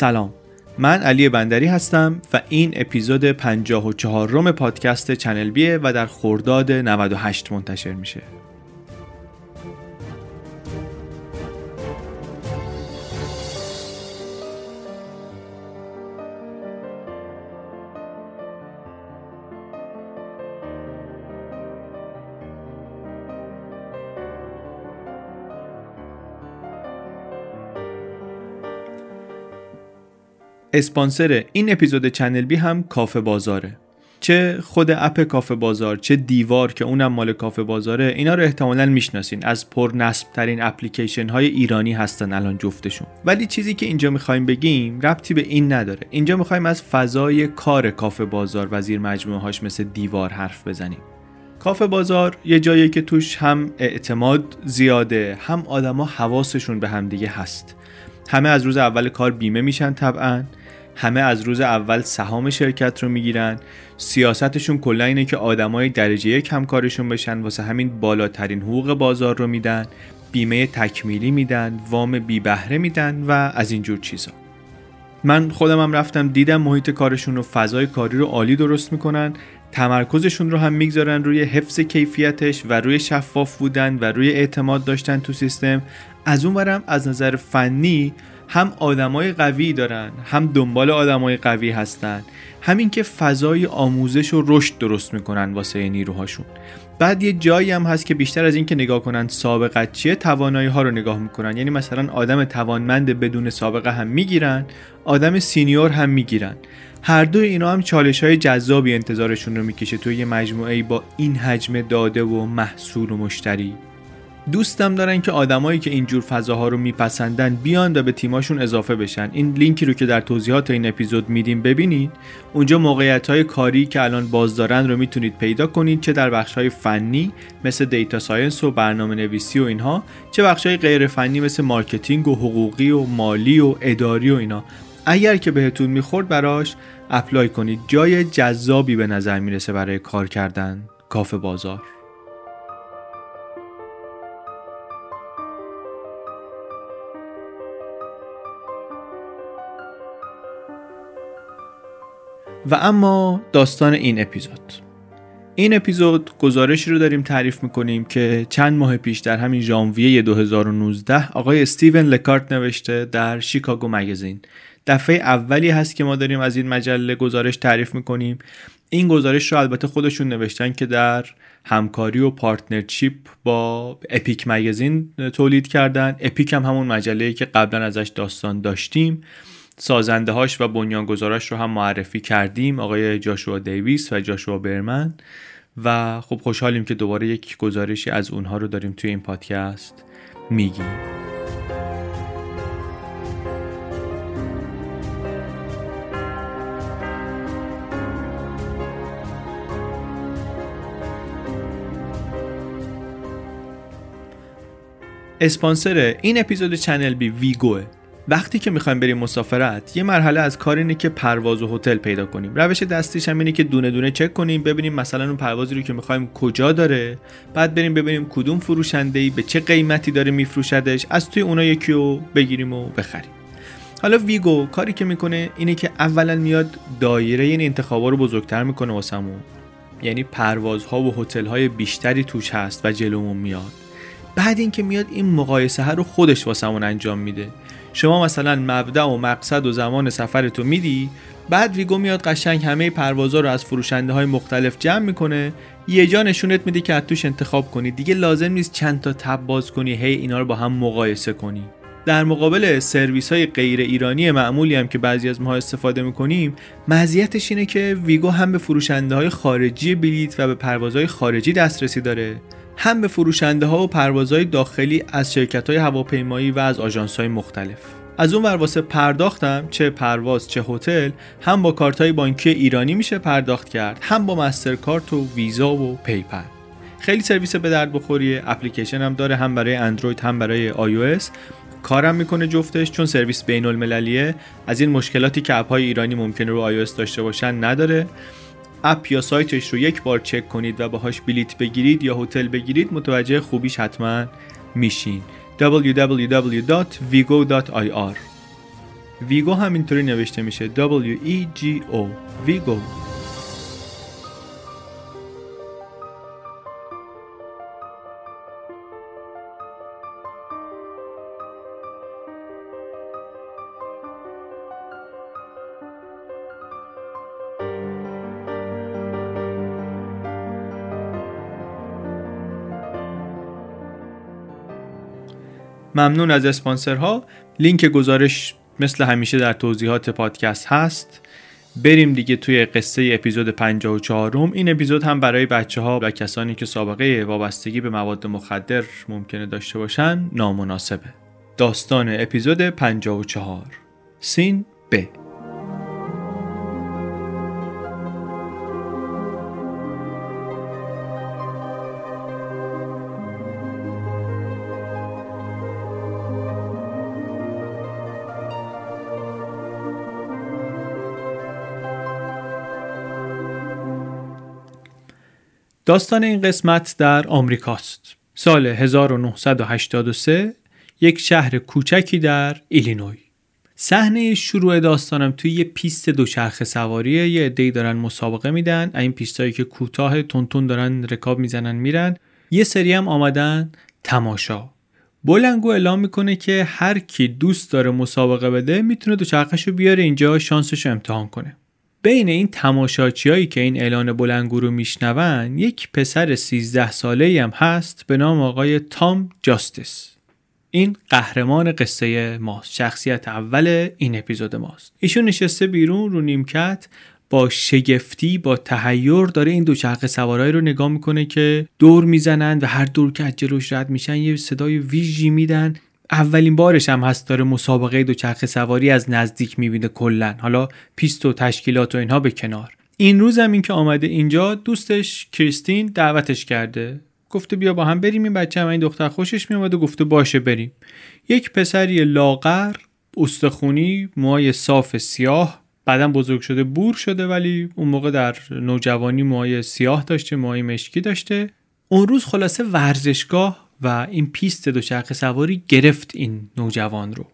سلام. من علی بندری هستم و این اپیزود 54 روم پادکست چنل بیه و در خرداد 98 منتشر میشه. اسپانسر این اپیزود چنل بی هم کافه بازاره. چه خود اپ کافه بازار چه دیوار که اونم مال کافه بازاره اینا رو احتمالا می‌شناسین. از پر نصب ترین اپلیکیشن های ایرانی هستن الان جفتشون. ولی چیزی که اینجا می‌خوایم بگیم ربطی به این نداره. اینجا می‌خوایم از فضای کار کافه بازار و زیر مجموعه هاش مثل دیوار حرف بزنیم. کافه بازار یه جایی که توش هم اعتماد زیاده هم آدما حواسشون به همدیگه هست. همه از روز اول کار بیمه میشن طبعا. همه از روز اول سهام شرکت رو می‌گیرن. سیاستشون کلا اینه که آدمای درجه یک همکارشون بشن واسه همین بالاترین حقوق بازار رو میدن بیمه تکمیلی میدن وام بی بهره میدن و از اینجور چیزا. من خودم هم رفتم دیدم محیط کارشون و فضای کاری رو عالی درست می‌کنن. تمرکزشون رو هم می‌گذارن روی حفظ کیفیتش و روی شفاف بودن و روی اعتماد داشتن تو سیستم. از اون از نظر فنی هم آدمای قوی دارن هم دنبال آدمای قوی هستن. همین که فضای آموزش و رشد درست می‌کنن واسه نیروهاشون. بعد یه جایی هم هست که بیشتر از اینکه نگاه کنن سابقت چیه توانایی ها رو نگاه می‌کنن. یعنی مثلا آدم توانمند بدون سابقه هم می‌گیرن آدم سینیور هم می‌گیرن. هر دو اینا هم چالش های جذابی انتظارشون رو می‌کشه توی یه مجموعه با این حجم داده و محصول و مشتری. دوستم دارن که آدمایی که اینجور فضاها رو میپسندن بیان و به تیماشون اضافه بشن. این لینکی رو که در توضیحات این اپیزود میدیم ببینید. اونجا موقعیت های کاری که الان باز دارن رو می‌تونید پیدا کنید. چه در بخش های فنی مثل data science و برنامه نویسی و اینها. چه بخش های غیر فنی مثل marketing و حقوقی و مالی و اداری و اینا. اگر که بهتون می‌خورد براش apply کنید. جای جذابی به نظر می‌رسه برای کار کردن. کافه بازار. و اما داستان این اپیزود. این اپیزود گزارشی رو داریم تعریف می‌کنیم که چند ماه پیش در همین ژانویه 2019 آقای استیون لکارت نوشته در شیکاگو مگزین. دفعه اولی هست که ما داریم از این مجله گزارش تعریف می‌کنیم. این گزارش رو البته خودشون نوشتن که در همکاری و partnership با Epic Magazine تولید کردن. Epic هم همون مجله که قبلا ازش داستان داشتیم. سازنده هاش و بنیانگذاراش رو هم معرفی کردیم آقای جاشوا دیویس و جاشوا برمن. و خب خوشحالیم که دوباره یک گزارشی از اونها رو داریم توی این پادکست میگیم. اسپانسر این اپیزود چنل بی ویگوه. وقتی که می‌خوایم بریم مسافرت یه مرحله از کار اینه که پرواز و هتل پیدا کنیم. روش دستیش هم اینه که دونه دونه چک کنیم ببینیم مثلا اون پروازی رو که می‌خوایم کجا داره. بعد بریم ببینیم کدوم فروشنده به چه قیمتی داره میفروشدش. از توی اونا یکی رو بگیریم و بخریم. حالا ویگو کاری که می‌کنه اینه که اولا میاد دایره این انتخابا رو بزرگتر می‌کنه واسمون. یعنی پروازها و هتل بیشتری توش هست و جلومون میاد. بعد اینکه میاد این مقایسه رو خودش واسمون انجام میده. شما مثلا مبدا و مقصد و زمان سفرتو میدی؟ بعد ویگو میاد قشنگ همه پروازا رو از فروشنده های مختلف جمع می‌کنه. یه جا نشونت میده که از توش انتخاب کنی. دیگه لازم نیست چند تا تب باز کنی هی اینا رو با هم مقایسه کنی. در مقابل سرویس های غیر ایرانی معمولی هم که بعضی از ماها استفاده می‌کنیم مزیتش اینه که ویگو هم به فروشنده های خارجی بلیت و به پروازهای خارجی دسترسی داره. هم به فروشنده ها و پروازهای داخلی از شرکت های هواپیمایی و از آژانس های مختلف. از اون ور واسه پرداختم چه پرواز چه هتل هم با کارت های بانکی ایرانی میشه پرداخت کرد هم با مسترکارت و ویزا و PayPal خیلی سرویس به درد بخوریه اپلیکیشن هم داره هم برای اندروید هم برای آی کارم می‌کنه جفتش چون سرویس بین المللیه. از این مشکلاتی که اپ های ایرانی ممکنه رو آی داشته باشن نداره. اپ یا سایتش رو یک بار چک کنید و باهاش بلیت بگیرید یا هتل بگیرید متوجه خوبیش حتما میشین. www.vigo.ir ویگو همینطوری نوشته میشه. W-E-G-O ویگو. ممنون از اسپانسرها. لینک گزارش مثل همیشه در توضیحات پادکست هست. بریم دیگه توی قصه اپیزود 54 م این اپیزود هم برای بچه ها و کسانی که سابقه وابستگی به مواد مخدر ممکنه داشته باشن نامناسبه. داستان اپیزود 54 سین ب داستان این قسمت در آمریکاست. سال 1983 یک شهر کوچکی در ایلینوی. صحنه شروع داستانم توی یه پیست دوچرخه سواریه یه عده‌ای دارن مسابقه میدن این پیستایی که کوتاه تندتند دارن رکاب می‌زنن میرن یه سری هم آمدن تماشا بلندگو اعلام می‌کنه که هر کی دوست داره مسابقه بده می‌تونه دوچرخهشو بیاره اینجا شانسش امتحان کنه بین این تماشاچیایی که این اعلان بلنگو رو میشنون یک پسر 13 ساله هم هست به نام آقای تام جاستس این قهرمان قصه ماست. شخصیت اول این اپیزود ماست. ایشون نشسته بیرون رو نیمکت با شگفتی با تهیر داره این دوچرخه سوارایی رو نگاه می‌کنه که دور می‌زنن و هر دور که از جلوش رد میشن یه صدای ویژی میدن. اولین بارش هم هست داره مسابقه دوچرخه سواری از نزدیک می‌بینه کلا. حالا پیست و تشکیلات و اینها به کنار. این روز هم این که آمده اینجا دوستش کریستین دعوتش کرده. گفته بیا با هم بریم این بچه هم این دختر خوشش میومد و گفته باشه بریم. یک پسری لاغر استخونی موهای صاف سیاه. بعدا بزرگ شده بور شده ولی اون موقع در نوجوانی موهای سیاه داشته موهای مشکی داشته. اون روز خلاصه ورزشگاه و این پیست دوچرخه سواری گرفت این نوجوان رو.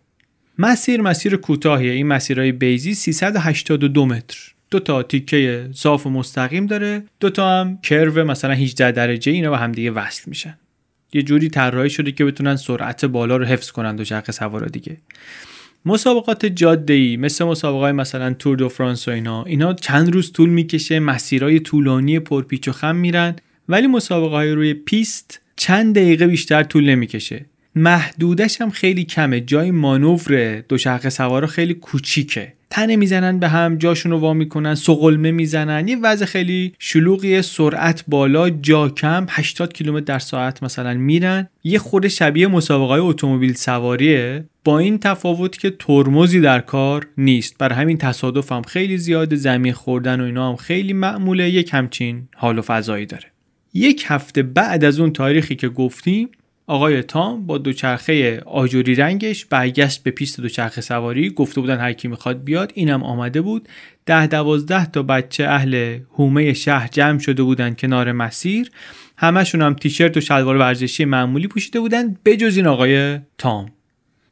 مسیر مسیر کوتاهیه. این مسیرهای بیضی 382 متر. دو تا تیکه صاف و مستقیم داره. دو تا هم curve مثلا 18 درجه اینا با همدیگه وصل میشن. یه جوری طراحی شده که بتونن سرعت بالا رو حفظ کنن دوچرخه سوارا دیگه. مسابقات جاده ای مثل مسابقات مثلا تور دو فرانس و اینا اینا چند روز طول می‌کشه مسیرهای طولانی پرپیچ و خم میرن ولی مسابقه های روی پیست چند دقیقه بیشتر طول نمی‌کشه. محدودش هم خیلی کمه. جای مانور دوچرخه سوارا خیلی کوچیکه. تنه می‌زنن به هم جاشون رو وا می‌کنن سقلمه می‌زنن. یه وضع خیلی شلوغی سرعت بالا جا کم. 80 کیلومتر در ساعت مثلا میرن. یه خود شبیه مسابقه اتومبیل سواریه. با این تفاوت که ترمزی در کار نیست. برای همین تصادف هم خیلی زیاد زمین خوردن و اینا هم خیلی معموله. یک همچین حال و فضایی داره. یک هفته بعد از اون تاریخی که گفتیم آقای تام با دوچرخه آجوری رنگش برگشت به پیست دوچرخه سواری. گفته بودن هر کی می‌خواد بیاد. اینم آمده بود. ده دوازده تا بچه اهل هومه شهر جمع شده بودن کنار مسیر. همشون هم تیشرت و شلوار ورزشی معمولی پوشیده بودن. بجز این آقای تام.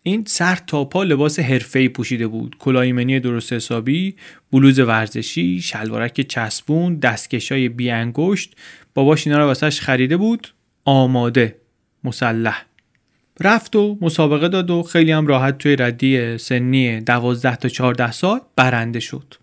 این سر تا پا لباس حرفه‌ای پوشیده بود. کلاهیمنی درست حسابی بلوز ورزشی شلوارک چسبون دستکشای بی انگشت باباش اینا رو واسش خریده بود. آماده مسلح. رفت و مسابقه داد و خیلی هم راحت توی ردی سنی 12 تا 14 سال برنده شد.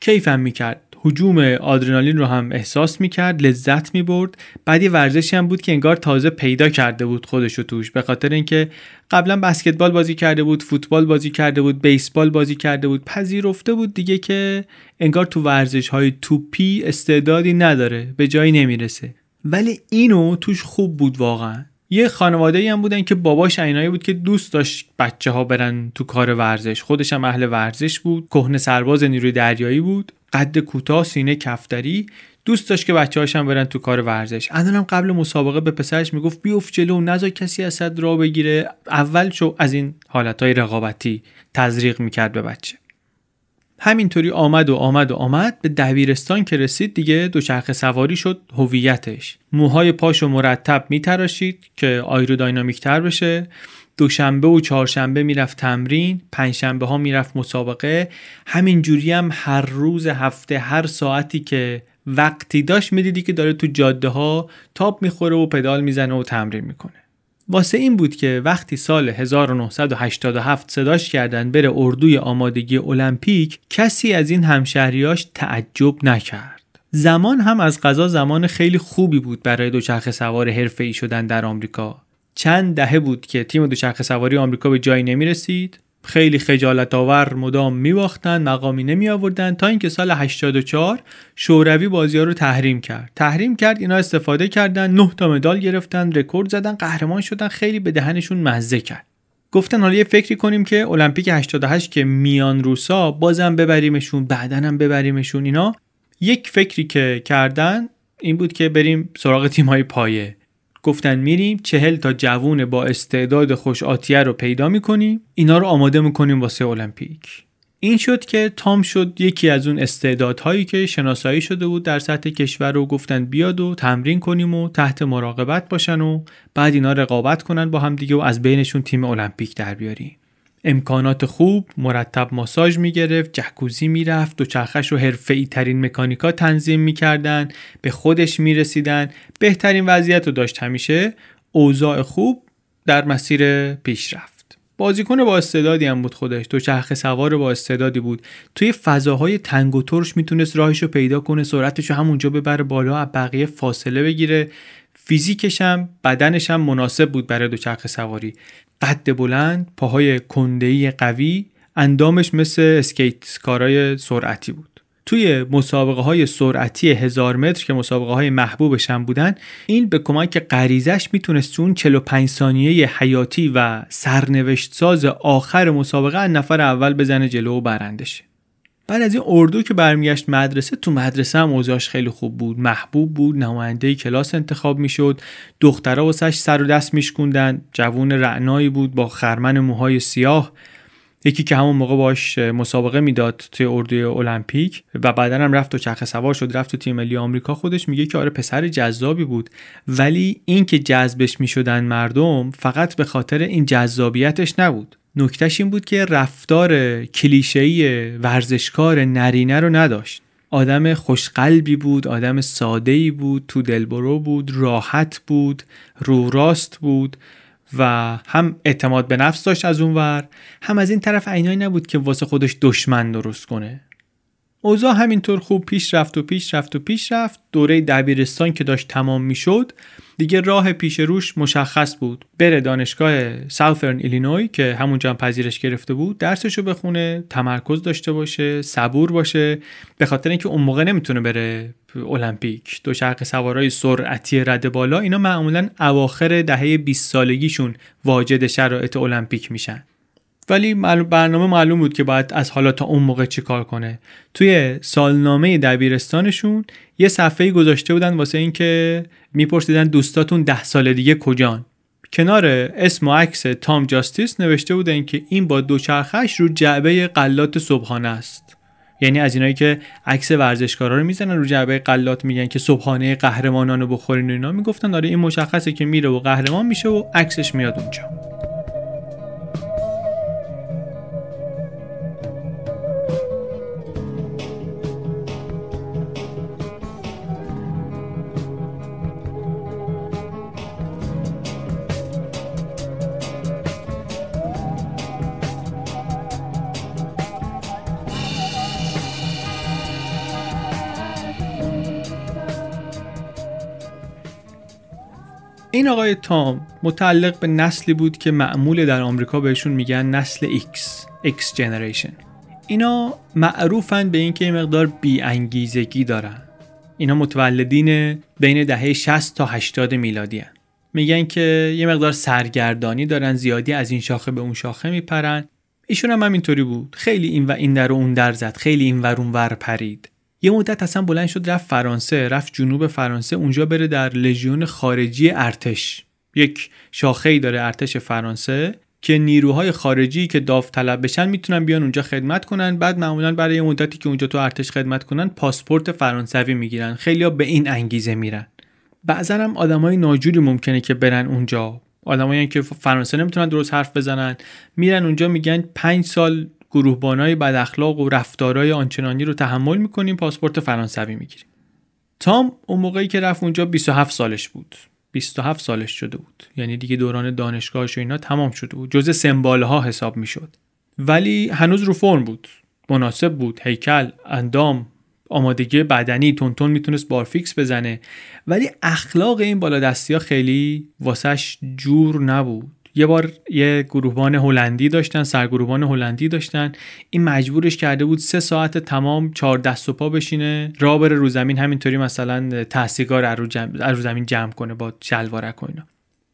کیفم می‌کرد. حجوم آدرنالین رو هم احساس می‌کرد لذت می‌برد. بعد یه ورزشی هم بود که انگار تازه پیدا کرده بود خودشو توش. به خاطر اینکه قبلا بسکتبال بازی کرده بود فوتبال بازی کرده بود بیسبال بازی کرده بود پذیرفته بود دیگه که انگار تو ورزش های توپی استعدادی نداره به جایی نمی‌رسه. ولی اینو توش خوب بود واقعا. یه خانواده هم بودن که باباش اینایی بود که دوست داشت بچه ها برن تو کار ورزش. خودش هم اهل ورزش بود. کهنه سرباز نیروی دریایی بود. قد کوتاه سینه کفتری دوست داشت که بچه هاشم برن تو کار ورزش. الانم قبل مسابقه به پسرش می‌گفت بیفت جلو نذار کسی از را بگیره. اول شو از این حالتهای رقابتی تزریق می‌کرد به بچه. همینطوری آمد و آمد و آمد. به دبیرستان که رسید دیگه دوچرخه سواری شد هویتش. موهای پاشو مرتب میتراشید که آیروداینامیک تر بشه. دوشنبه و چهارشنبه می‌رفت تمرین پنجشنبه ها می‌رفت مسابقه. همین جوری هم هر روز هفته هر ساعتی که وقتی داشت می‌دیدی که داره تو جاده ها تاپ می‌خوره و پدال می‌زنه و تمرین می‌کنه. واسه این بود که وقتی سال 1987 صداش کردن بره اردوی آمادگی المپیک کسی از این همشهریاش تعجب نکرد. زمان هم از قضا زمان خیلی خوبی بود برای دوچرخه سوار حرفه‌ای شدن در آمریکا. چند دهه بود که تیم دوچرخه سواری آمریکا به جایی نمی رسید خیلی خجالت آور مدام میباختن مقامی نمی آوردن تا اینکه سال 84 شوروی بازی ها رو تحریم کرد. تحریم کرد اینا استفاده کردن 9 تا مدال گرفتن رکورد زدن قهرمان شدن خیلی به دهنشون مزه کرد. گفتن حالا یه فکری کنیم که المپیک 88 که میان روسا بازم ببریمشون بعدا هم ببریمشون اینا. یک فکری که کردن این بود که بریم سراغ تیم های پایه. گفتن میریم چهل تا جوون با استعداد خوش آتیه رو پیدا می‌کنیم. اینا رو آماده می‌کنیم واسه المپیک. این شد که تام شد یکی از اون استعدادهایی که شناسایی شده بود در سطح کشور رو گفتن بیاد و تمرین کنیم و تحت مراقبت باشن و بعد اینا رقابت کنن با هم دیگه و از بینشون تیم المپیک در بیاریم. امکانات خوب مرتب ماساژ می‌گرفت جکوزی می‌رفت و چرخش رو حرفه‌ای ترین مکانیکا تنظیم می‌کردن به خودش می‌رسیدن. بهترین وضعیت رو داشت همیشه. اوضاع خوب در مسیر پیشرفت بازیکن با استعدادی هم بود خودش. تو چرخ سوار با استعدادی بود. توی فضاهای تنگ و ترش می‌تونست راهش رو پیدا کنه سرعتش رو همونجا ببره بالا از بقیه فاصله بگیره. فیزیکش هم بدنش هم مناسب بود برای دوچرخه سواری. قد بلند پاهای کندهی قوی اندامش مثل اسکیت کارای سرعتی بود. توی مسابقه های سرعتی هزار متر که مسابقه های محبوبش هم بودن این به کمک غریزش می‌تونست اون 45 ثانیه حیاتی و سرنوشت ساز آخر مسابقه نفر اول بزنه جلو و برندشه بعد از این اردو که برمیگشت مدرسه تو مدرسه هم اوضاعش خیلی خوب بود. محبوب بود نماینده کلاس انتخاب می‌شد. دخترها واسش سر و دست میشکوندن. جوون رعنایی بود با خرمن موهای سیاه. یکی که همون موقع باش مسابقه می‌داد توی اردوی المپیک و بعدا هم رفت و چرخ سوار شد رفت تو تیم ملی آمریکا. خودش میگه که آره پسر جذابی بود. ولی این که جذبش می‌شدن مردم فقط به خاطر این جذابیتش نبود. نکتهش این بود که رفتار کلیشه‌ای ورزشکار نرینه رو نداشت. آدم خوشقلبی بود آدم ساده‌ای بود تو دلبرو بود راحت بود رو راست بود و هم اعتماد به نفس داشت از اونور هم از این طرف عینایی نبود که واسه خودش دشمن درست کنه. اوضاع همینطور خوب پیش رفت و پیش رفت و پیش رفت. دوره دبیرستان که داشت تمام می‌شد دیگه راه پیش روش مشخص بود. بره دانشگاه ساوثرن ایلینوی که همونجا هم پذیرش گرفته بود درسشو بخونه تمرکز داشته باشه صبور باشه. به خاطر اینکه اون موقع نمی‌تونه بره المپیک. دو شرق سوارای سرعتی رد بالا اینا معمولا اواخر دهه 20 سالگیشون واجد شرایط المپیک میشن. ولی برنامه معلوم بود که باید از حالا تا اون موقع چی کار کنه. توی سالنامه دبیرستانشون یه صفحه گذاشته بودن واسه اینکه میپرسیدن دوستاتون ده سال دیگه کجان. کنار اسم و عکس تام جاستیس نوشته بودن که این با دوچرخش رو جعبه قلات صبحانه است. یعنی از اینایی که عکس ورزشکارا رو می‌زنن رو جعبه قلات میگن که صبحانه قهرمانان رو بخورین و اینا می‌گفتن داره این مشخصه که میره و قهرمان میشه و عکسش میاد اونجا. آقای تام متعلق به نسلی بود که معمول در آمریکا بهشون میگن نسل X X جنریشن. اینا معروفن به اینکه این مقدار بی انگیزگی دارن. اینا متولدین بین دهه 60 تا 80 میلادی هن. میگن که یه مقدار سرگردانی دارن زیادی از این شاخه به اون شاخه میپرن. ایشون هم همینطوری بود. خیلی این و این در و اون در زد خیلی این ور اون ور پرید. یه مدت اصلا بلند شد رفت فرانسه رفت جنوب فرانسه اونجا بره در لژیون خارجی ارتش. یک شاخه ای داره ارتش فرانسه که نیروهای خارجی که داوطلب بشن می‌تونن بیان اونجا خدمت کنن. بعد معمولا برای مدتی که اونجا تو ارتش خدمت کنن پاسپورت فرانسوی می‌گیرن. خیلیا به این انگیزه میرن. بعضا هم آدمای ناجوری ممکنه که برن اونجا. آدمایی که فرانسه نمی‌تونن درست حرف بزنن. میرن اونجا میگن پنج سال گروهبانای بد اخلاق و رفتارهای آنچنانی رو تحمل می‌کنیم پاسپورت فرانسوی می‌گیریم. تام اون موقعی که رفت اونجا 27 سالش بود. 27 سالش شده بود. یعنی دیگه دوران دانشگاهش و اینا تمام شده بود. جزء سمباله ها حساب می‌شد. ولی هنوز رو فرم بود. مناسب بود. هیکل اندام آمادگی بدنی تونتون می‌تونست بارفیکس بزنه. ولی اخلاق این بالادستی ها خیلی واسش جور نبود. یه بار یه گروهبان هلندی داشتن سرگروهبان هلندی داشتن. این مجبورش کرده بود سه ساعت تمام چهار دست و پا بشینه را بره رو زمین همینطوری مثلا تحصیلگار رو زمین جمع کنه با شلوارک و اینا.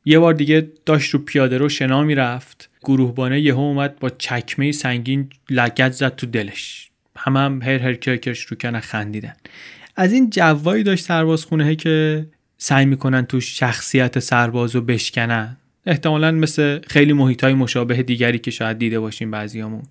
یه بار دیگه داشت رو پیاده رو شنا می‌رفت. گروهبانه یهو اومد با چکمه سنگین لگت زد تو دلش. هم هم هر هر کرکش رو کنه خندیدن. از این جوایی داشت سرباز خونه که سعی می‌کنن تو شخصیت سرباز رو بشکنن. احتمالا مثل خیلی محیط های مشابه دیگری که شاید دیده باشیم بعضیامون.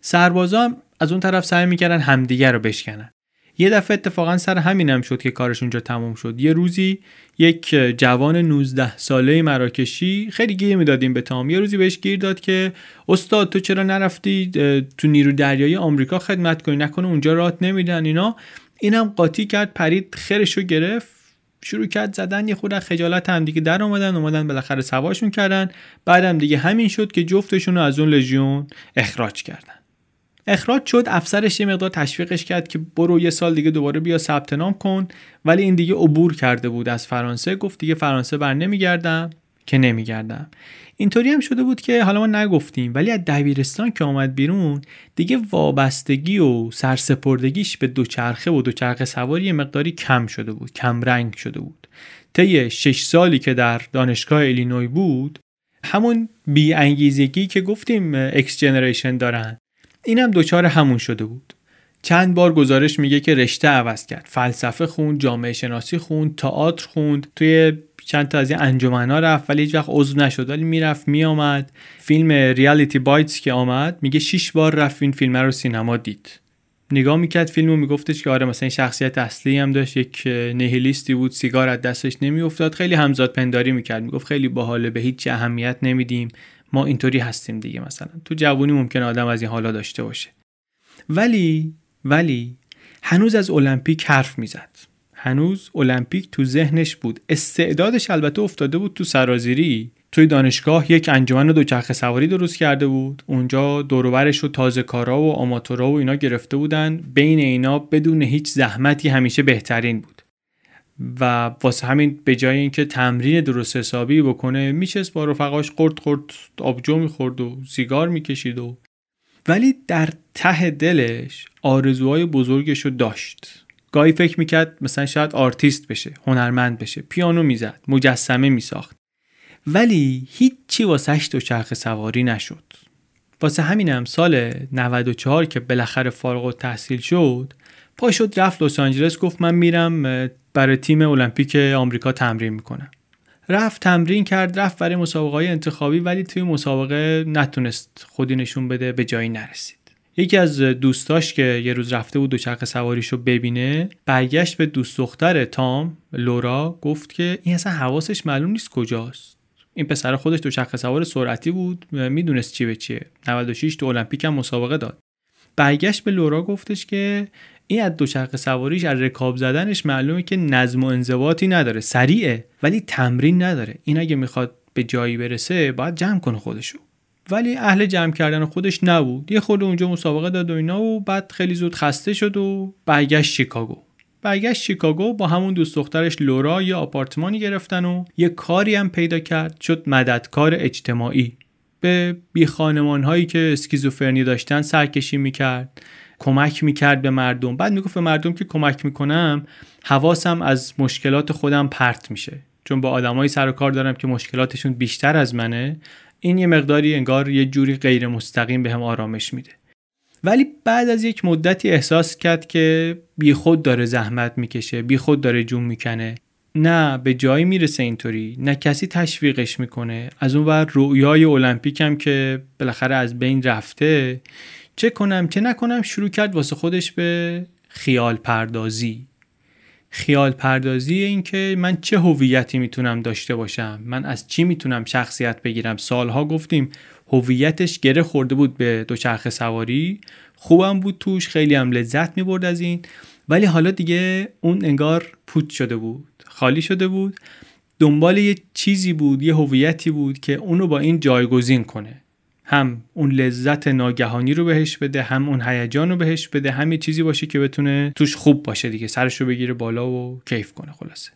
سربازا هم از اون طرف سعی می‌کردن همدیگر رو بشکنن. یه دفعه اتفاقا سر همینم شد که کارش اونجا تموم شد. یه روزی یک جوان 19 ساله مراکشی خیلی گیر می‌دادیم به تام. یه روزی بهش گیر داد که استاد تو چرا نرفتی؟ تو نیرو دریایی آمریکا خدمت کنی نکنه اونجا رات نمیدن. اینا اینم قاطی کرد پرید خرشو گرفت. شروع کرد زدن یه خود خجالت هم دیگه در اومدن اومدن بالاخره سواشون کردن. بعدم دیگه همین شد که جفتشون رو از اون لژیون اخراج کردن. اخراج شد افسرش یه مقدار تشویقش کرد که برو یه سال دیگه دوباره بیا ثبت نام کن. ولی این دیگه عبور کرده بود از فرانسه گفت دیگه فرانسه بر نمیگردم که نمیگردم. اینطوری هم شده بود که حالا ما نگفتیم ولی از دبیرستان که آمد بیرون دیگه وابستگی و سرسپردگیش به دوچرخه و دوچرخه سواری مقداری کم شده بود کم رنگ شده بود. طی شش سالی که در دانشگاه الینوی بود همون بی انگیزگی که گفتیم اکس جنریشن دارن اینم دوچار همون شده بود. چند بار گزارش میگه که رشته عوض کرد. فلسفه خوند جامعه شناسی خوند تئاتر خوند توی چند تا از این انجمنا رفت ولی هیچ وقت عضو نشد. ولی می‌رفت میآمد. فیلم ریالیتی بایتس که آمد میگه شیش بار رفت این فیلم رو سینما دید. نگاه می‌کرد فیلمو میگفتش که آره مثلا این شخصیت اصلی هم داشت یک نهیلیستی بود سیگار از دستش نمیافتاد. خیلی همزاد پنداری می‌کرد. می‌گفت خیلی باحاله به هیچ اهمیت نمیدیم. ما اینطوری هستیم دیگه مثلا. تو جوونی ممکن آدم از این حالا داشته باشه. ولی ولی هنوز از المپیک حرف می‌زد. هنوز المپیک تو ذهنش بود. استعدادش البته افتاده بود تو سرازیری. توی دانشگاه یک انجمن دوچرخه سواری درست کرده بود. اونجا دوروبرش رو تازه کارا و آماتورا و اینا گرفته بودن. بین اینا بدون هیچ زحمتی همیشه بهترین بود. و واسه همین به جای اینکه تمرین درست حسابی بکنه میشست با رفقاش قرد قرد آبجو می‌خورد و سیگار می‌کشید و ولی در ته دلش آرزوهای بزرگش رو داشت. گاهی فکر می‌کرد مثلا شاید آرتیست بشه هنرمند بشه پیانو می‌زد مجسمه میساخت. ولی هیچی واسهش چرخ سواری نشد. واسه همینم سال 94 که بالاخره فارغ‌التحصیل شد پا شد رفت لس آنجلس گفت من میرم برای تیم المپیک آمریکا تمرین می‌کنم. رفت تمرین کرد رفت برای مسابقه انتخابی ولی توی مسابقه نتونست خودی نشون بده به جایی نرسید. یکی از دوستاش که یه روز رفته بود دوچرخه سواریش رو ببینه برگشت به دوست دختر تام لورا گفت که این اصلا حواسش معلوم نیست کجاست. این پسر خودش دوچرخه سوار سرعتی بود می‌دونست چی به چیه. 96 تو المپیک هم مسابقه داد. برگشت به لورا گفتش که این از دوچرخه سواریش از رکاب زدنش معلومه که نظم و انضباطی نداره. سریعه ولی تمرین نداره. این اگه می‌خواد به جایی برسه باید جمع کنه خودشو. ولی اهل جمع کردن خودش نبود. یه خود اونجا مسابقه داد و اینا و بعد خیلی زود خسته شد و برگشت شیکاگو. برگشت شیکاگو با همون دوست دخترش لورا یه آپارتمانی گرفتن و یه کاری هم پیدا کرد. شد مددکار اجتماعی. به بی خانمان هایی که اسکیزوفرنی داشتن سرکشی می‌کرد کمک می‌کرد به مردم. بعد می‌گفت به مردم که کمک می‌کنم حواسم از مشکلات خودم پرت میشه. چون با آدمایی سر و کار دارم که مشکلاتشون بیشتر از منه. این یه مقداری انگار یه جوری غیر مستقیم به هم آرامش میده. ولی بعد از یک مدتی احساس کرد که بیخود داره زحمت می‌کشه بیخود داره جون می‌کنه. نه به جایی می‌رسه اینطوری نه کسی تشویقش می‌کنه. از اون ور رویای المپیک هم که بالاخره از بین رفته چه کنم چه نکنم شروع کرد واسه خودش به خیال پردازی. خیال پردازی این که من چه هویتی می‌تونم داشته باشم؟ من از چی می‌تونم شخصیت بگیرم؟ سالها گفتیم هویتش گره خورده بود به دوچرخه سواری. خوبم بود توش خیلی هم لذت می‌برد از این. ولی حالا دیگه اون انگار پوچ شده بود خالی شده بود. دنبال یه چیزی بود یه هویتی بود که اونو با این جایگزین کنه. هم اون لذت ناگهانی رو بهش بده هم اون هیجان رو بهش بده هم یه چیزی باشه که بتونه توش خوب باشه دیگه سرش رو بگیره بالا و کیف کنه خلاصه.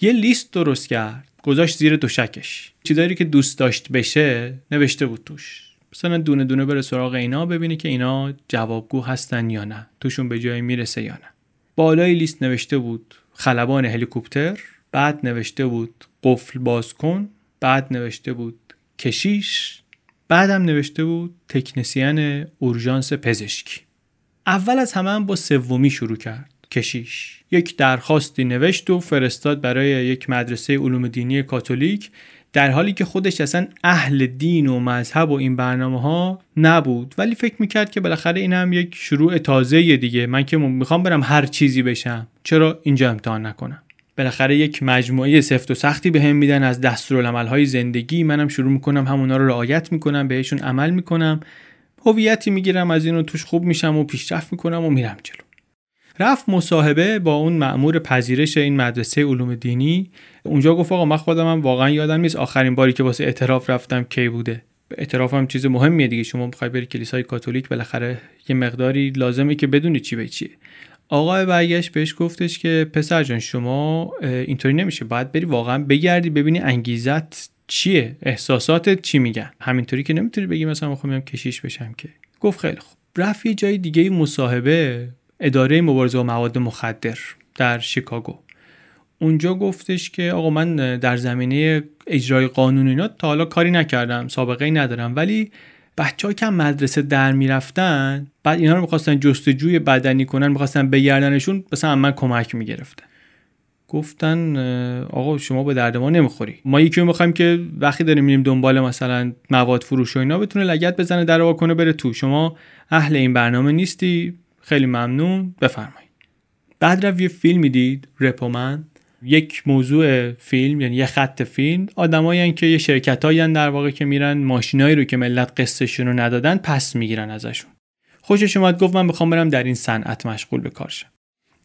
یه لیست درست کرد گذاشت زیر دوشکش. چیزایی که دوست داشت بشه نوشته بود توش. مثلا دونه دونه بره سراغ اینا ببینه که اینا جوابگو هستن یا نه. توشون به جای می‌رسه یا نه. بالای لیست نوشته بود خلبان هلیکوپتر بعد نوشته بود قفل باز کن بعد نوشته بود کشیش بعدم نوشته بود تکنسیان اورژانس پزشکی. اول از همه هم با سومی شروع کرد کشیش. یک درخواستی نوشت و فرستاد برای یک مدرسه علوم دینی کاتولیک در حالی که خودش اصلا اهل دین و مذهب و این برنامه ها نبود. ولی فکر می‌کرد که بالاخره این هم یک شروع تازه دیگه. من که می‌خوام برم هر چیزی بشم. چرا اینجا امتحان نکنم؟ بالاخره یک مجموعه سفت و سختی به هم میدن. از های زندگی منم شروع می‌کنم همونا رو رعایت می‌کنم بهشون عمل می‌کنم. هویتی می‌گیرم از اینو توش خوب میشم و پیشرفت می‌کنم و میرم جلو. رفت مصاحبه با اون مأمور پذیرش این مدرسه علوم دینی. اونجا گفت آقا من خودم هم واقعا یادم نیست آخرین باری که واسه اعتراف رفتم کی بوده. اعتراف هم چیز مهمیه دیگه. شما می‌خوای بری کلیسای کاتولیک بالاخره یه مقداری لازمه که بدونی چی به چیه. آقای برگشت بهش گفتش که پسر جان شما اینطوری نمیشه. باید بری واقعا بگردی ببینی انگیزت چیه احساساتت چی میگن. همینطوری که نمی‌تونی بگی مثلا می‌خوام کشیش بشم که. گفت خیلی خوب. رفت یه جای دیگه مصاحبه اداره مبارزه با مواد مخدر در شیکاگو. اونجا گفتش که آقا من در زمینه اجرای قانون اینا تا حالا کاری نکردم سابقه ای ندارم. ولی بچه که مدرسه در می‌رفتن بعد اینا رو می‌خواستن جستجوی بدنی کنن می‌خواستن بگردنشون مثلا من کمک می‌گرفتن گفتن آقا شما به درد ما نمی‌خوری. ما یکی می‌خوایم که وقتی داریم میریم دنبال مثلا مواد فروش و اینا بتونه لگت بزنه در کنه بره تو. شما اهل این برنامه نیستی. خیلی ممنون. بفرمایید. بعد رو یه فیلمی دید رپومن یک موضوع فیلم یعنی یه خط فیلم آدمایی که یه شرکت در واقع که میرن ماشینایی رو که ملت قصهشون رو ندادن پس می‌گیرن ازشون. خوشش اومد گفت من می‌خوام برم در این صنعت مشغول به کار شم.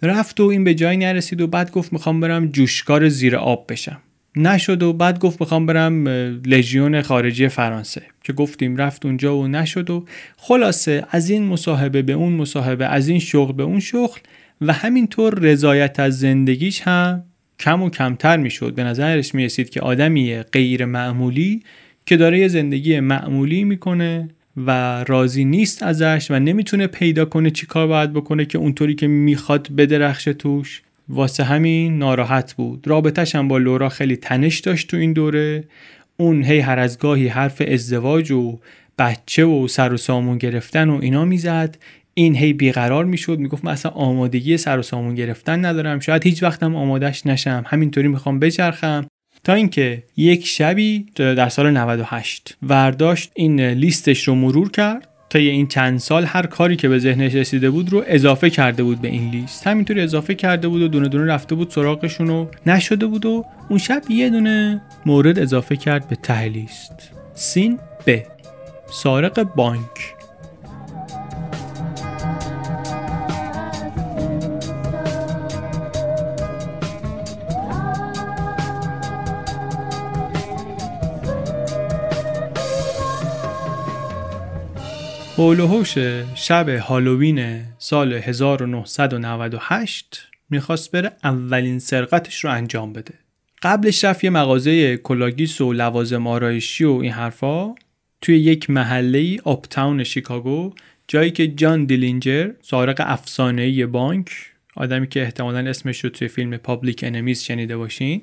رفت و این به جایی نرسید و بعد گفت می‌خوام برم جوشکار زیر آب بشم. نشد و بعد گفت می‌خوام برم لژیون خارجی فرانسه. که گفتیم رفت اونجا و نشد و خلاصه از این مصاحبه به اون مصاحبه از این شغل به اون شغل و همینطور رضایت از زندگیش هم کم و کمتر می‌شد. به نظرش می‌رسید که آدمی غیر معمولی که داره یه زندگی معمولی می‌کنه و راضی نیست ازش و نمی‌تونه پیدا کنه چی کار باید بکنه که اونطوری که می‌خواد بدرخشه توش. واسه همین ناراحت بود. رابطهش هم با لورا خیلی تنش داشت تو این دوره. اون هی هر از گاهی حرف ازدواج و بچه و سر و سامون گرفتن و اینا می‌زد. این هی بیقرار می‌شد می‌گفت من اصلا آمادگی سر و سامون گرفتن ندارم. شاید هیچ وقتم آمادش نشم. همینطوری می‌خوام بچرخم. تا اینکه یک شبی در سال 98 ورداشت این لیستش رو مرور کرد. تا این چند سال هر کاری که به ذهنش رسیده بود رو اضافه کرده بود به این لیست. همینطوری اضافه کرده بود و دونه دونه رفته بود سراغشون و نشده بود و اون شب یه دونه مورد اضافه کرد به ته لیست. سین ب. سارق بانک. هولوهوش شب هالووین سال 1998 می‌خواست بره اولین سرقتش رو انجام بده. قبلش رفت یه مغازه کلاه‌گیس و لوازم آرایشی و این حرفا توی یک محله Uptown شیکاگو جایی که جان دیلینجر سارق افسانه‌ای بانک آدمی که احتمالا اسمش رو توی فیلم Public Enemies شنیده باشین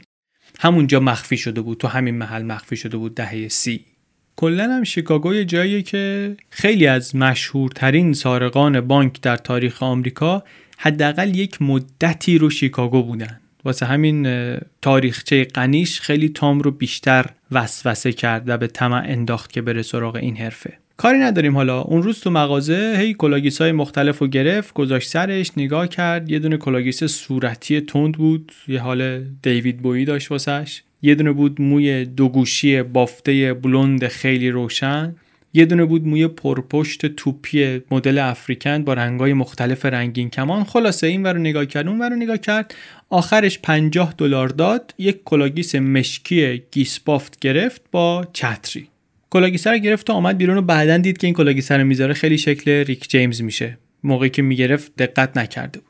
همونجا مخفی شده بود تو همین محل مخفی شده بود دهه سی. کلا هم شیکاگو یه که خیلی از مشهورترین سارقان بانک در تاریخ آمریکا حداقل یک مدتی رو شیکاگو بودن. واسه همین تاریخچه غنیش خیلی تام رو بیشتر وسوسه کرد و به طمع انداخت که بره سراغ این حرفه. کاری نداریم حالا. اون روز تو مغازه هی کلاه‌گیس های مختلف رو گرفت گذاشت سرش نگاه کرد. یه دونه کلاه‌گیس صورتی تند بود. یه حال دیوید بویی داشت واسش. یه دونه بود موی دو گوشی بافته بلوند خیلی روشن. یه دونه بود موی پرپشت توپی مدل African با رنگای مختلف رنگین کمان. خلاصه این رو نگاه کرد اون رو نگاه کرد. آخرش 50 دلار داد. یک کلاه‌گیس مشکی گیس بافت گرفت با چتری. کلاه‌گیسه رو گرفت و آمد بیرون و بعدا دید که این کلاه‌گیسه رو می‌ذاره. خیلی شکل ریک جیمز میشه. موقعی که می‌گرفت دقت نکرده بود.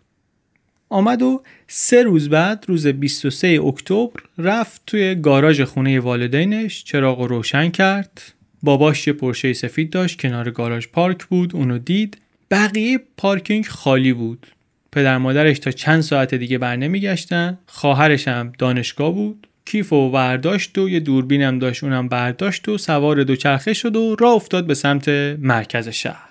آمد و سه روز بعد روز 23 اکتبر رفت توی گاراژ خونه والدینش چراغ روشن کرد. باباش یه پورشه سفید داشت کنار گاراژ پارک بود اونو دید. بقیه پارکینگ خالی بود. پدر مادرش تا چند ساعت دیگه بر نمیگشتن. خواهرش هم دانشگاه بود. کیف و برداشت و یه دوربینم داشت اونم برداشت و سوار دوچرخه شد و راه افتاد به سمت مرکز شهر.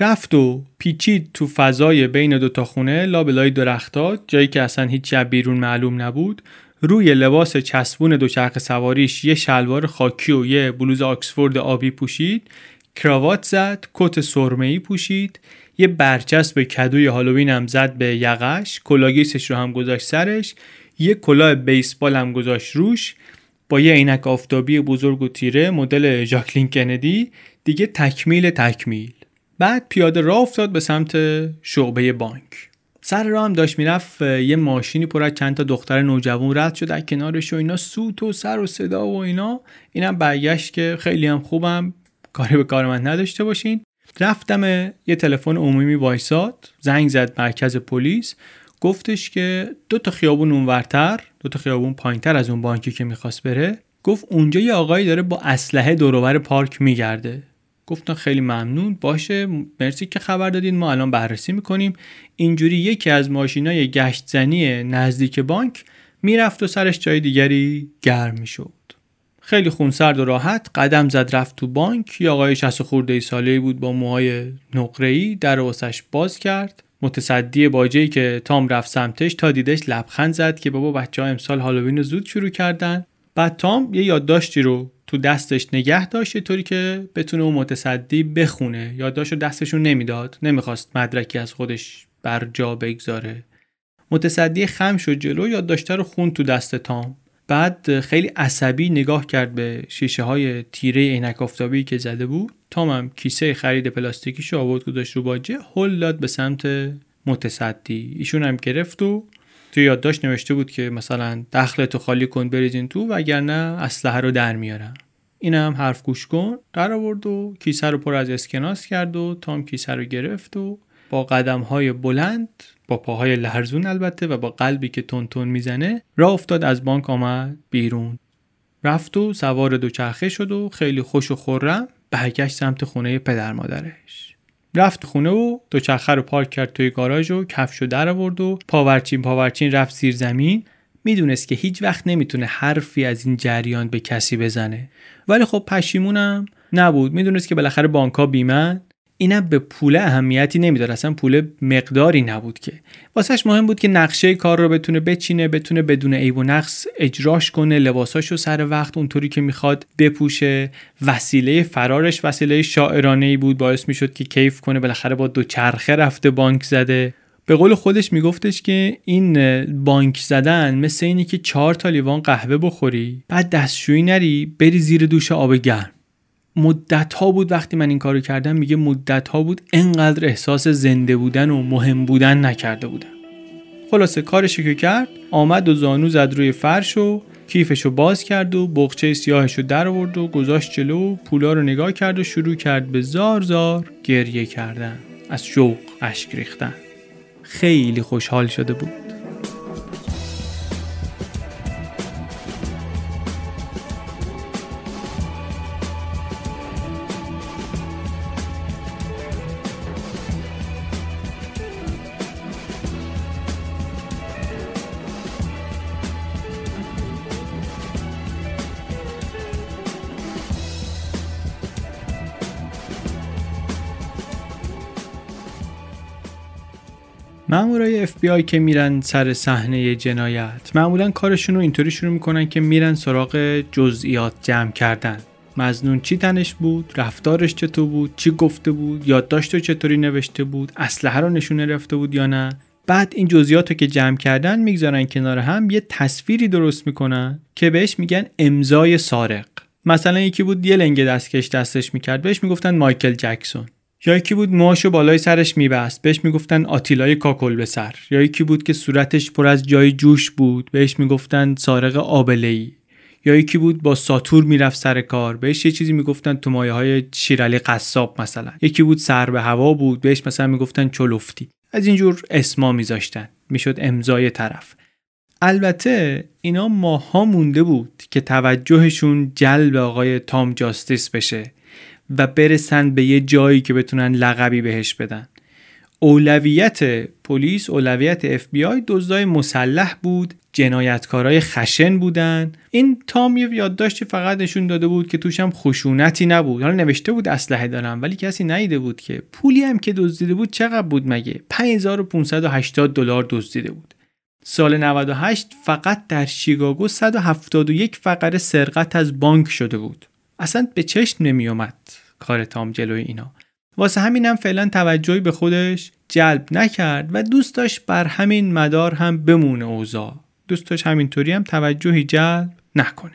رفت و پیچید تو فضای بین دوتا خونه لابلای درختات جایی که اصلا هیچ بیرون معلوم نبود. روی لباس چسبون دوچرخه سواریش یه شلوار خاکی و یه بلوز آکسفورد آبی پوشید. کراوات زد کت سرمه‌ای پوشید. یه برچسب کدوی هالووین هم زد به یقش کلاه‌گیسش رو هم گذاشت سرش. یه کلاه بیسبال هم گذاشت روش. با یه عینک آفتابی بزرگ و تیره مدل ژاکلین کندی. دیگه تکمیل تکمیل. بعد پیاده راه افتاد به سمت شعبه بانک. سر راه هم داشت می‌رفت یه ماشینی پر از چند تا دختر نوجوان رد شد در کنارش و اینا سوت و سر و صدا و اینا. اینم برگشت که خیلی هم خوبم کاری به کار من نداشته باشین. رفتم یه تلفن عمومی وایساد زنگ زد مرکز پلیس. گفتش که دو تا خیابون اونورتر دو تا خیابون پایینتر از اون بانکی که می‌خواست بره. گفت اونجا یه آقایی داره با اسلحه دورور پارک میگرده. گفتن خیلی ممنون. باشه مرسی که خبر دادین. ما الان بررسی می‌کنیم. اینجوری یکی از ماشینای گشت زنی نزدیک بانک می‌رفت و سرش جای دیگری گرم می‌شد. خیلی خونسرد و راحت قدم زد رفت تو بانک. یه آقای 60 خورده ساله بود با موهای نقره‌ای در واسش باز کرد. متصدی باجه‌ای که تام رفت سمتش تا دیدش لبخند زد که بابا بچه ها امسال هالووین رو زود شروع کردن. بعد تام یه یادداشتی رو تو دستش نگه داشت طوری که بتونه اون متصدی بخونه؟ یادداشت رو دستشون نمی‌داد. نمی‌خواست مدرکی از خودش بر جا بگذاره. متصدی خم شد جلو یادداشته رو خون تو دست تام. بعد خیلی عصبی نگاه کرد به شیشه های تیره عینک آفتابی که زده بود. تام کیسه خرید پلاستیکیشو آورد گذاشت رو باجه هل داد به سمت متصدی. ایشون هم گرفت و تو یادداشت نوشته بود که مثلا دخلتو خالی کن بریزین تو وگرنه اسلحه رو در میارم. این هم حرف گوش کن. در آورد و کیسه رو پر از اسکناس کرد و تام کیسه رو گرفت و با قدم های بلند با پاهای لرزون البته و با قلبی که تون تون می‌زنه راه افتاد از بانک آمد بیرون. رفت و سوار دوچرخه شد و خیلی خوش و خورم برگشت سمت خونه پدر مادرش. رفت خونه و دوچرخه رو پارک کرد توی گاراژ و کفش رو در آورد و پاورچین پاورچین رفت زیر زمین. می‌دونست که هیچ وقت نمی‌تونه حرفی از این جریان به کسی بزنه. ولی خب پشیمونم نبود. می‌دونست که بالاخره بانکها بیمن اینم به پول اهمیتی نمی‌داد اصلا پول مقداری نبود که. واسهش مهم بود که نقشه کار رو بتونه بچینه بتونه بدون عیب و نقص اجراش کنه لباساشو سر وقت اونطوری که می‌خواد بپوشه. وسیله فرارش وسیله شاعرانه ای بود. باعث می‌شد که کیف کنه. بالاخره با دو چرخه رفته بانک زده. به قول خودش میگفتش که این بانک زدن مثل اینی که چهار تا لیوان قهوه بخوری بعد دستشویی نری بری زیر دوش آب گرم. مدت ها بود وقتی من این کارو کردم میگه مدت ها بود انقدر احساس زنده بودن و مهم بودن نکرده بودم. خلاصه کارشو که کرد آمد و زانو زد روی فرش و کیفشو باز کرد و بغچه سیاهشو در آورد و گذاشت جلو و پولا رو نگاه کرد و شروع کرد به زار زار گریه کردن. از شوق اشک ریختن. خیلی خوشحال شده بود. مامورای اف بی آی که میرن سر صحنه جنایت معمولا کارشون رو اینطوری شروع می‌کنن که میرن سراغ جزئیات جمع کردن. مزنون چی تنش بود؟ رفتارش چطور بود؟ چی گفته بود؟ یادداشت رو چطوری نوشته بود؟ اسلحه رو نشونه رفته بود یا نه؟ بعد این جزئیات رو که جمع کردن می‌گذارن کنار هم یه تصویری درست می‌کنن که بهش میگن امضای سارق. مثلا یکی بود یه لنگ دستکش دستش می‌کرد بهش می‌گفتن مایکل جکسون. یا یکی بود موهاشو بالای سرش میبست. بهش می‌گفتن آتیلای کاکل به سر. یا یکی بود که صورتش پر از جای جوش بود. بهش می‌گفتن سارق آبلهی یا یکی بود با ساتور می‌رفت سر کار. بهش یه چیزی می‌گفتن تو مایه های شیرالی قصاب مثلا. یکی بود سر به هوا بود. بهش مثلا می‌گفتن چلفتی. از اینجور اسما میذاشتن. می‌شد امضای طرف. البته اینا ماها مونده بود که توجهشون جلب آقای تام جاستیس بشه. و برسن به یه جایی که بتونن لقبی بهش بدن. اولویت پلیس اولویت اف بی آی دزدای مسلح بود جنایتکارای خشن بودن. این تام یه یادداشتی فقط نشون داده بود که توش هم خشونتی نبود. حالا نوشته بود اسلحه دارم ولی کسی نیده بود که. پولی هم که دزدیده بود چقدر بود مگه؟ 5580 دلار دزدیده بود. سال 98 فقط در شیکاگو 171 فقره سرقت از بانک شده بود. اصلا به چشم نمی کار تام جلوی اینا. واسه همینم فعلا توجهی به خودش جلب نکرد و دوست داشت بر همین مدار هم بمونه اوضاع. دوست داشت همینطوری هم توجهی جلب نکنه.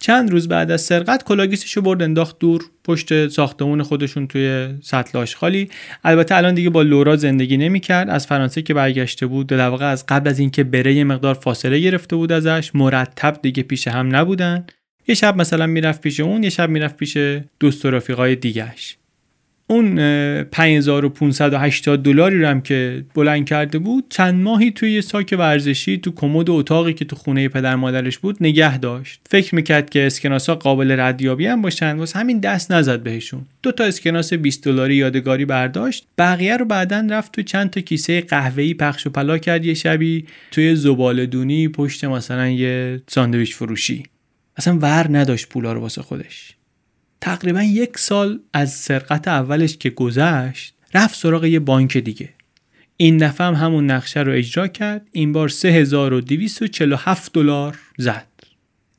چند روز بعد از سرقت کلاگیسش رو برد انداخت دور پشت ساختمون خودشون توی سطل آشغالی. البته الان دیگه با لورا زندگی نمی‌کرد. از فرانسه که برگشته بود در واقع از قبل از اینکه بره یه مقدار فاصله گرفته بود ازش. مرتب دیگه پیش هم نبودن. یه شب مثلا می‌رفت پیش اون یه شب می‌رفت پیش دوست و رفیقای دیگهش. اون 5580 دلاری رو هم که بلند کرده بود چند ماهی توی یه ساک ورزشی تو کمد اتاقی که تو خونه پدر مادرش بود نگه داشت. فکر می‌کرد که اسکناسا قابل ردیابی هم باشن واسه همین دست نزد بهشون. دو تا اسکناس 20 دلاری یادگاری برداشت. بقیه رو بعدا رفت تو چند تا کیسه قهوه‌ای پخش و پلا کرد یه شبی توی زباله دونی پشت مثلا یه ساندویچ فروشی. اصلا ور نداشت پولا رو واسه خودش. تقریبا یک سال از سرقت اولش که گذشت رفت سراغ یه بانک دیگه. این دفعه هم همون نقشه رو اجرا کرد این بار 3247 دلار زد.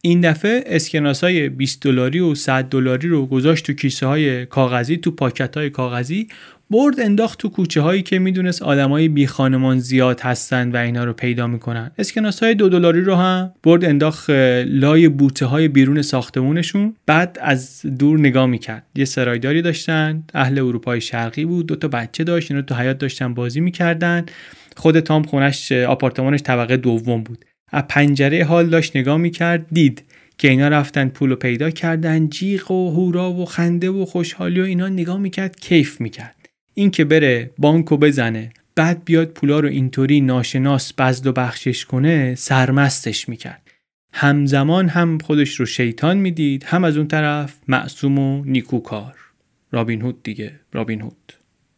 این دفعه اسکناس های 20 دلاری و 100 دلاری رو گذاشت تو کیسه های کاغذی تو پاکت های کاغذی. برد انداخت تو کوچه هایی که می‌دونست آدمای بی خانمان زیاد هستن و اینا رو پیدا می‌کنن. اسکناس های دو دلاری رو هم برد انداخت لای بوته های بیرون ساختمونشون. بعد از دور نگاه می‌کرد. یه سرایداری داشتن. اهل اروپای شرقی بود. دو تا بچه داشت. اینا تو حیات داشتن بازی می‌کردن. خود تام خونش آپارتمانش طبقه دوم بود. از پنجره حال داشت نگاه می‌کرد. دید که اینا رفتن پول پیدا کردن. جیغ و هورا و خنده و خوشحالی و اینا. نگاه می‌کرد. کیف می‌کرد. این که بره بانکو بزنه بعد بیاد پولا رو اینطوری ناشناس بزد و بخشش کنه سرمستش می‌کرد. همزمان هم خودش رو شیطان می‌دید هم از اون طرف معصوم و نیکوکار. رابین هود دیگه رابین هود.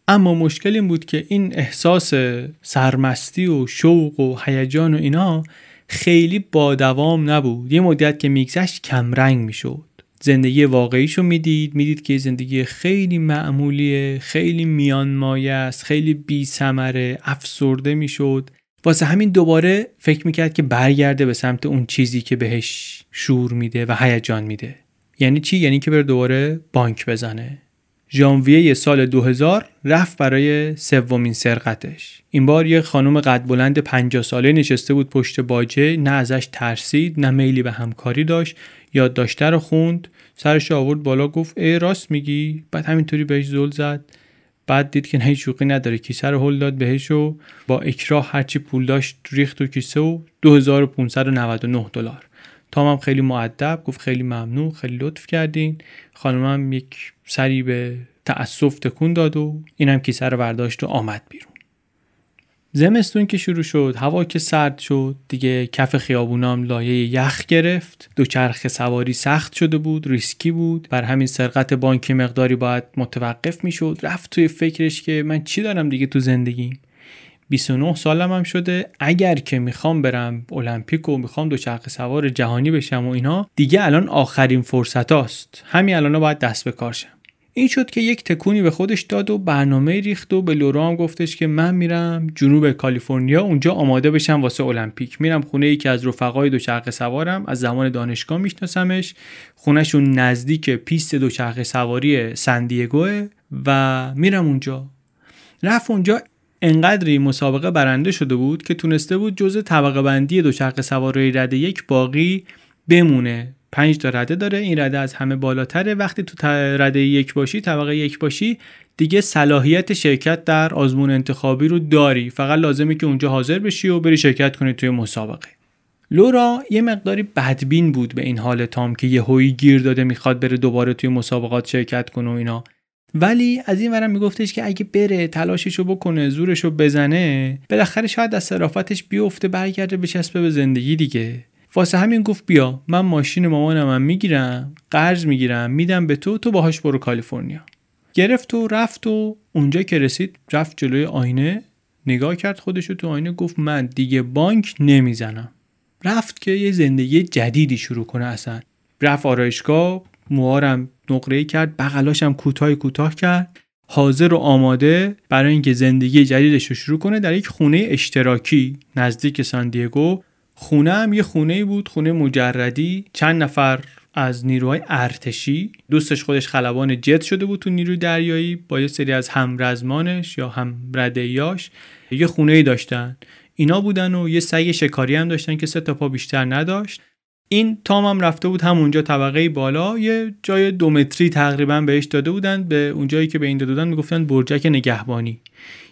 اما مشکل این بود که این احساس سرمستی و شوق و هیجان و اینا خیلی با دوام نبود. یه مدت که میگذشت کمرنگ می‌شد. زندگی واقعیشو می‌دید می‌دید که زندگی خیلی معمولیه خیلی میانمایه است خیلی بی سمره افسرده می‌شد. واسه همین دوباره فکر می‌کرد که برگرده به سمت اون چیزی که بهش شور میده و هیجان میده. یعنی چی؟ یعنی که بره دوباره بانک بزنه. ژانویه سال 2000 رفت برای سومین سرقتش. این بار یه خانم قد بلند 50 ساله نشسته بود پشت باجه نه ازش ترسید نه میلی به همکاری داشت یادداشته رو خوند سرش آورد بالا گفت ای راست میگی؟ بعد همینطوری بهش زل زد. بعد دید که نه شوقی نداره کیسه رو هل داد بهش و با اکراه هرچی پول داشت ریخت تو کیسه و 2599 دلار. تام هم خیلی معدب گفت خیلی ممنون خیلی لطف کردین. خانمم یک سری به تأسف تکون داد و اینم کیسه رو برداشت و آمد بیرون. زمستون که شروع شد هوا که سرد شد دیگه کف خیابونام لایه یخ گرفت. دوچرخه سواری سخت شده بود ریسکی بود. بر همین سرقت بانکی مقداری باید متوقف می‌شد. رفت توی فکرش که من چی دارم دیگه تو زندگیم؟ 29 سالم هم شده. اگر که می‌خوام برم المپیک و می‌خوام دوچرخه سوار جهانی بشم و اینا دیگه الان آخرین فرصت هاست همین الان باید دست به کار شم. این شد که یک تکونی به خودش داد و برنامه ریخت و به لورا هم گفتش که من میرم جنوب کالیفرنیا اونجا آماده بشم واسه المپیک. میرم خونه یکی از رفقای دوچرخه سوارم از زمان دانشگاه میشناسمش. خونهشون نزدیک پیست دوچرخه سواری سندیگوه و میرم اونجا. رفت اونجا انقدری مسابقه برنده شده بود که تونسته بود جزء طبقه بندی دوچرخه سواری رده یک باقی بمونه. پنج تا رده داره. این رده از همه بالاتره. وقتی تو رده یک باشی طبقه یک باشی دیگه صلاحیت شرکت در آزمون انتخابی رو داری. فقط لازمه که اونجا حاضر بشی و بری شرکت کنی توی مسابقه. لورا یه مقداری بدبین بود به این حال تام که یه هوی گیر داده می‌خواد بره دوباره توی مسابقات شرکت کنه و اینا. ولی از این ورم میگفتش که اگه بره تلاششو بکنه زورشو بزنه بالاخره شاید از صرافتش بیفته برگرده بچسبه به زندگی دیگه. واسه همین گفت بیا من ماشین مامانم هم می‌گیرم قرض می‌گیرم میدم به تو تو باهاش برو کالیفرنیا. گرفت و رفت و اونجا که رسید رفت جلوی آینه نگاه کرد خودشو تو آینه گفت من دیگه بانک نمی‌زنم. رفت که یه زندگی جدیدی شروع کنه اصلا. رفت آرایشگاه موهارم نقره کرد بغلاشم کوتاه کوتاه کرد. حاضر و آماده برای اینکه زندگی جدیدش رو شروع کنه در یک خونه اشتراکی نزدیک ساندیگو خونه هم یه خونه بود خونه مجردی. چند نفر از نیروهای ارتشی. دوستش خودش خلبان جت شده بود تو نیروی دریایی با یه سری از همرزمانش یا هم ردیاش یه خونه ای داشتن. اینا بودن و یه سگ شکاری هم داشتن که سه تا پا بیشتر نداشت. این تام هم رفته بود همونجا طبقه بالا. یه جای دو متری تقریبا بهش داده بودن. به اون جایی که به این داده بودن می‌گفتن برجک نگهبانی.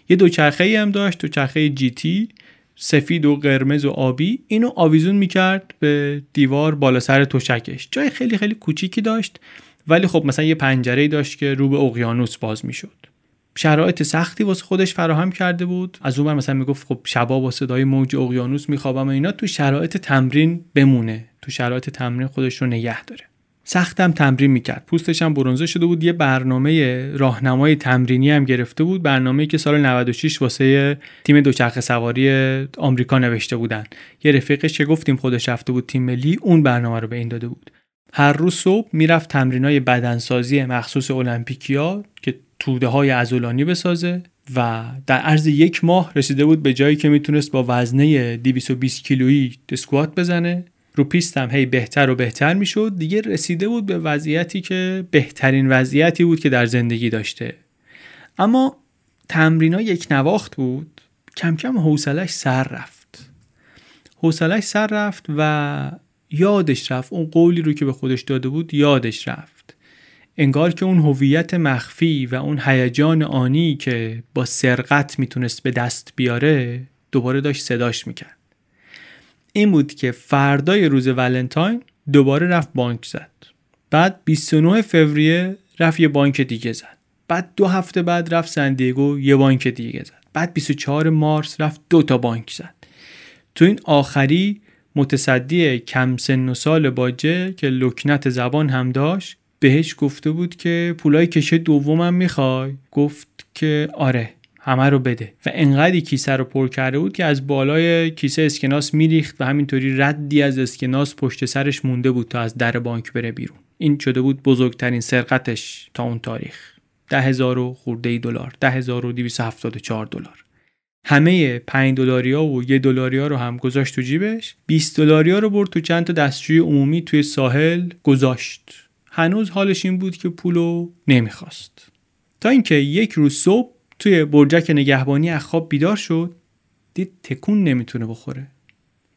یه دوچرخه هم داشت دوچرخه جی تی سفید و قرمز و آبی. اینو آویزون می‌کرد به دیوار بالا سر توشکش جای خیلی خیلی کوچیکی داشت. ولی خب مثلا یه پنجره داشت که رو به اقیانوس باز می‌شد. شرایط سختی واسه خودش فراهم کرده بود. از اون مثلا می‌گفت خب شبا با صدای موج اقیانوس میخوابم و اینا تو شرایط تمرین بمونه. تو شرایط تمرین خودش رو نگه داره. سختم تمرین می‌کرد. پوستش هم برونزه شده بود. یه برنامه راهنمای تمرینی هم گرفته بود. برنامه‌ای که سال 96 واسه تیم دوچرخه سواری آمریکا نوشته بودن. یه رفیقش که گفتیم خودش رفته بود تیم ملی اون برنامه رو به این داده بود. هر روز صبح می‌رفت تمرینای بدنسازی مخصوص المپیکیا که توده های عضلانی بسازه و در عرض یک ماه رسیده بود به جایی که می‌تونست با وزنه 220 کیلویی اسکوات بزنه. رو پیستم هی بهتر و بهتر می‌شد. دیگه رسیده بود به وضعیتی که بهترین وضعیتی بود که در زندگی داشته. اما تمرینا یک نواخت بود. کم کم حوصلش سر رفت. حوصلش سر رفت و یادش رفت. اون قولی رو که به خودش داده بود یادش رفت. انگار که اون هویت مخفی و اون هیجان آنی که با سرقت می‌تونست به دست بیاره دوباره داشت صداش می‌کرد. این بود که فردای روز ولنتاین دوباره رفت بانک زد. بعد 29 فوریه رفت یه بانک دیگه زد. بعد دو هفته بعد رفت سندیگو یه بانک دیگه زد. بعد 24 مارس رفت دو تا بانک زد. تو این آخری متصدی کم سن و سال باجه که لکنت زبان هم داشت بهش گفته بود که پولای کشه دومم می‌خوای؟ گفت که آره همه رو بده. و انقدری کیسه رو پر کرده بود که از بالای کیسه اسکناس میریخت و همینطوری ردی از اسکناس پشت سرش مونده بود تا از در بانک بره بیرون. این شده بود بزرگترین سرقتش تا اون تاریخ. ده هزار و خورده دلار ده هزار و دلار. همه 5 دلاریا و یه دلاریا رو هم گذاشت تو جیبش. 20 دلاریا رو برد تو چند تا دستشوی عمومی توی ساحل گذاشت. هنوز حالش این بود که پولو نمی‌خواست. تا اینکه یک روز صبح توی برجک نگهبانی از خواب بیدار شد دید تکون نمی‌تونه بخوره.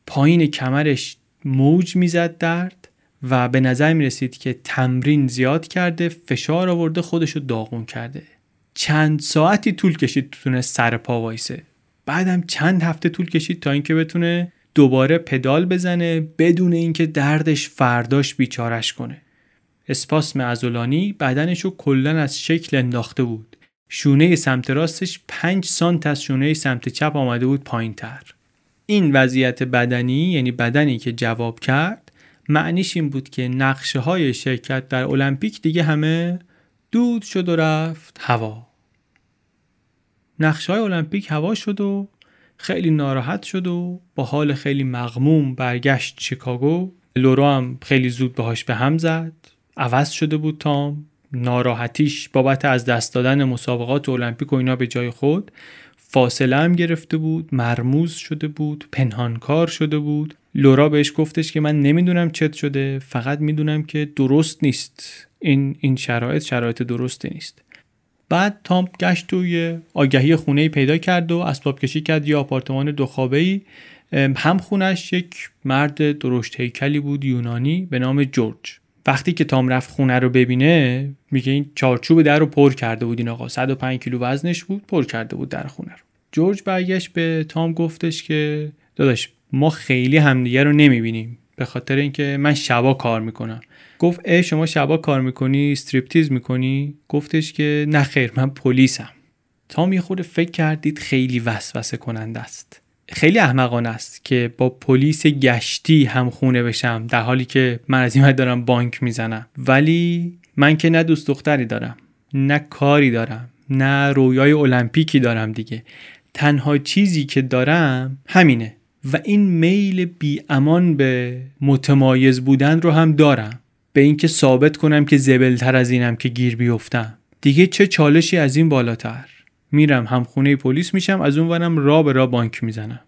پایین کمرش موج می‌زد درد و به نظر می رسید که تمرین زیاد کرده فشار آورده خودشو داغون کرده. چند ساعتی طول کشید تونه سر پا وایسه. بعدم چند هفته طول کشید تا اینکه بتونه دوباره پدال بزنه بدون اینکه دردش فرداش بیچارش کنه. اسپاسم ازولانی بدنشو کلا از شکل انداخته بود. شونه سمت راستش 5 سانت از شونه سمت چپ آمده بود پایین تر. این وضعیت بدنی یعنی بدنی که جواب کرد معنیش این بود که نقشه های شرکت در المپیک دیگه همه دود شد و رفت هوا. نقشه های المپیک هوا شد و خیلی ناراحت شد و با حال خیلی مغموم برگشت شیکاگو. لورا هم خیلی زود باهاش به هم زد. عوض شده بود تام. ناراحتیش بابت از دست دادن مسابقات المپیک و اینا به جای خود فاصله هم گرفته بود مرموز شده بود پنهانکار شده بود. لورا بهش گفتش که من نمی‌دونم چت شده فقط می‌دونم که درست نیست. این این شرایط شرایط درستی نیست. بعد تام گشت توی آگهی خونه پیدا کرد و اسباب کشی کرد یه آپارتمان دو خوابه ای هم خونش یک مرد درشت هیکلی بود یونانی به نام جورج. وقتی که تام رفت خونه رو ببینه میگه این چارچوب در رو پر کرده بود این آقا. 105 کیلو وزنش بود پر کرده بود در خونه رو. جورج برگشت به تام گفتش که داداش ما خیلی همدیگه رو نمی‌بینیم. به خاطر اینکه من شبا کار می‌کنم. گفت ای شما شبا کار می‌کنی؟ استریپتیز می‌کنی؟ گفتش که نه خیر من پلیسم. تام یه خود فکر کردید خیلی وسوسه کننده است. خیلی احمقانه است که با پلیس گشتی هم خونه بشم در حالی که من از این دارم بانک می‌زنم. ولی من که نه دوست دختری دارم نه کاری دارم نه رویای المپیکی دارم دیگه. تنها چیزی که دارم همینه و این میل بی امان به متمایز بودن رو هم دارم. به اینکه ثابت کنم که زبلتر از اینم که گیر بیفتم. دیگه چه چالشی از این بالاتر؟ میرم هم خونه پلیس میشم از اون ورم را به را بانک می‌زنم.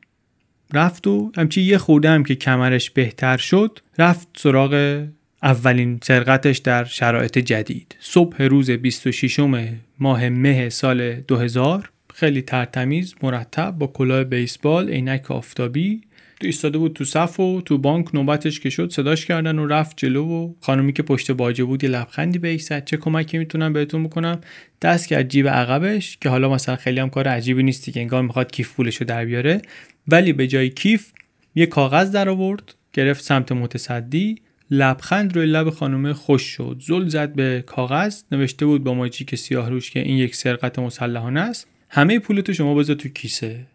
رفت و همچی یه خورده هم که کمرش بهتر شد رفت سراغ اولین سرقتش در شرایط جدید. صبح روز 26 ماه مه سال 2000 خیلی ترتمیز مرتب با کلاه بیسبال عینک آفتابی ایستاده بود تو صف و تو بانک نوبتش که شد صداش کردن و رفت جلو و خانومی که پشت باجه بود یه لبخندی بهش زد چه کمکی می‌تونم بهتون بکنم؟ دست کرد جیب عقبش که حالا مثلا خیلی هم کار عجیبی نیستی که انگار می‌خواد کیف پولشو در بیاره. ولی به جای کیف یه کاغذ در آورد گرفت سمت متصدی لبخند روی لب خانم خوش شد. زل زد به کاغذ نوشته بود با ماجیک سیاه روش که این یک سرقت مسلحانه است همه پولتو شما بذار تو کیسه.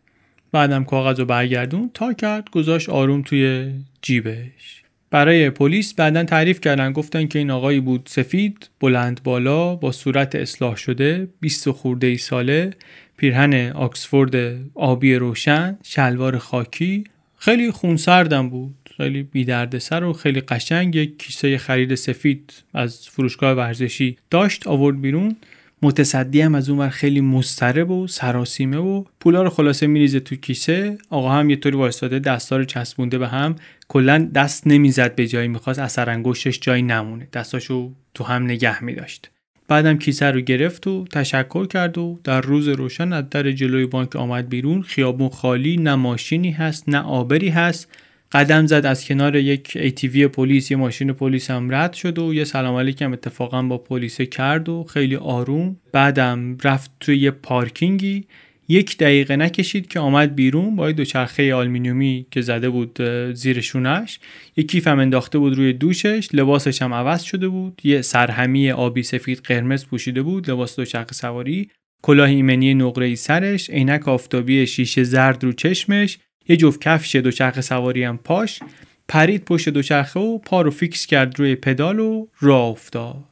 بعدم کاغذ رو برگردون. تا کرد گذاشت آروم توی جیبش. برای پلیس بعدا تعریف کردن. گفتن که این آقایی بود سفید بلند بالا با صورت اصلاح شده 20 خورده ای ساله پیرهن آکسفورد آبی روشن شلوار خاکی. خیلی خونسردم بود. خیلی بیدردسر و خیلی قشنگ یک کیسه خرید سفید از فروشگاه ورزشی داشت آورد بیرون. متصدی هم از اونور خیلی مسترب و سراسیمه و پولا رو خلاصه میریزه تو کیسه. آقا هم یه طوری وایستاده دستا چسبونده به هم. کلا دست نمی‌زد به جایی می‌خواست اثر انگشتش جایی نمونه. دستاشو تو هم نگه میداشت. بعدم کیسه رو گرفت و تشکر کرد و در روز روشن از در جلوی بانک آمد بیرون. خیابون خالی نه ماشینی هست نه آبری هست. قدم زد از کنار یک ایتیوی پلیس یه ماشین پلیس هم رد شد و یه سلام علیکم اتفاقا با پلیس کرد و خیلی آروم بعدم رفت توی یه پارکینگی. یک دقیقه نکشید که آمد بیرون. با دوچرخه آلمینیومی که زده بود زیر شونش. یک کیف هم انداخته بود روی دوشش. لباسش هم عوض شده بود. یه سرهمی آبی سفید قرمز پوشیده بود. لباس دوچرخه سواری. کلاه ایمنی نقره ای سرش. عینک آفتابی شیشه زرد رو چشمش. یه جفت کفش دوچرخه سواری هم پاش پرید پشت دوچرخه و پا رو فیکس کرد روی پدال و راه افتاد.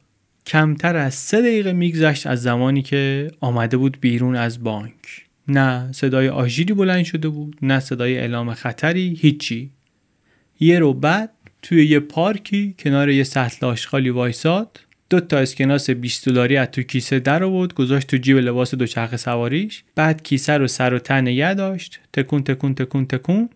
کمتر از سه دقیقه میگذشت از زمانی که آمده بود بیرون از بانک. نه صدای آژیری بلند شده بود نه صدای اعلام خطری هیچی. یه رو بعد توی یه پارکی کنار یه سطل آشغالی وایساد. دو تا اسکناس 20 دلاری از تو کیسه در آورد گذاشت تو جیب لباس دوچرخه سواریش بعد کیسه رو سر و تن نگه داشت تکون تکون تکون تکون.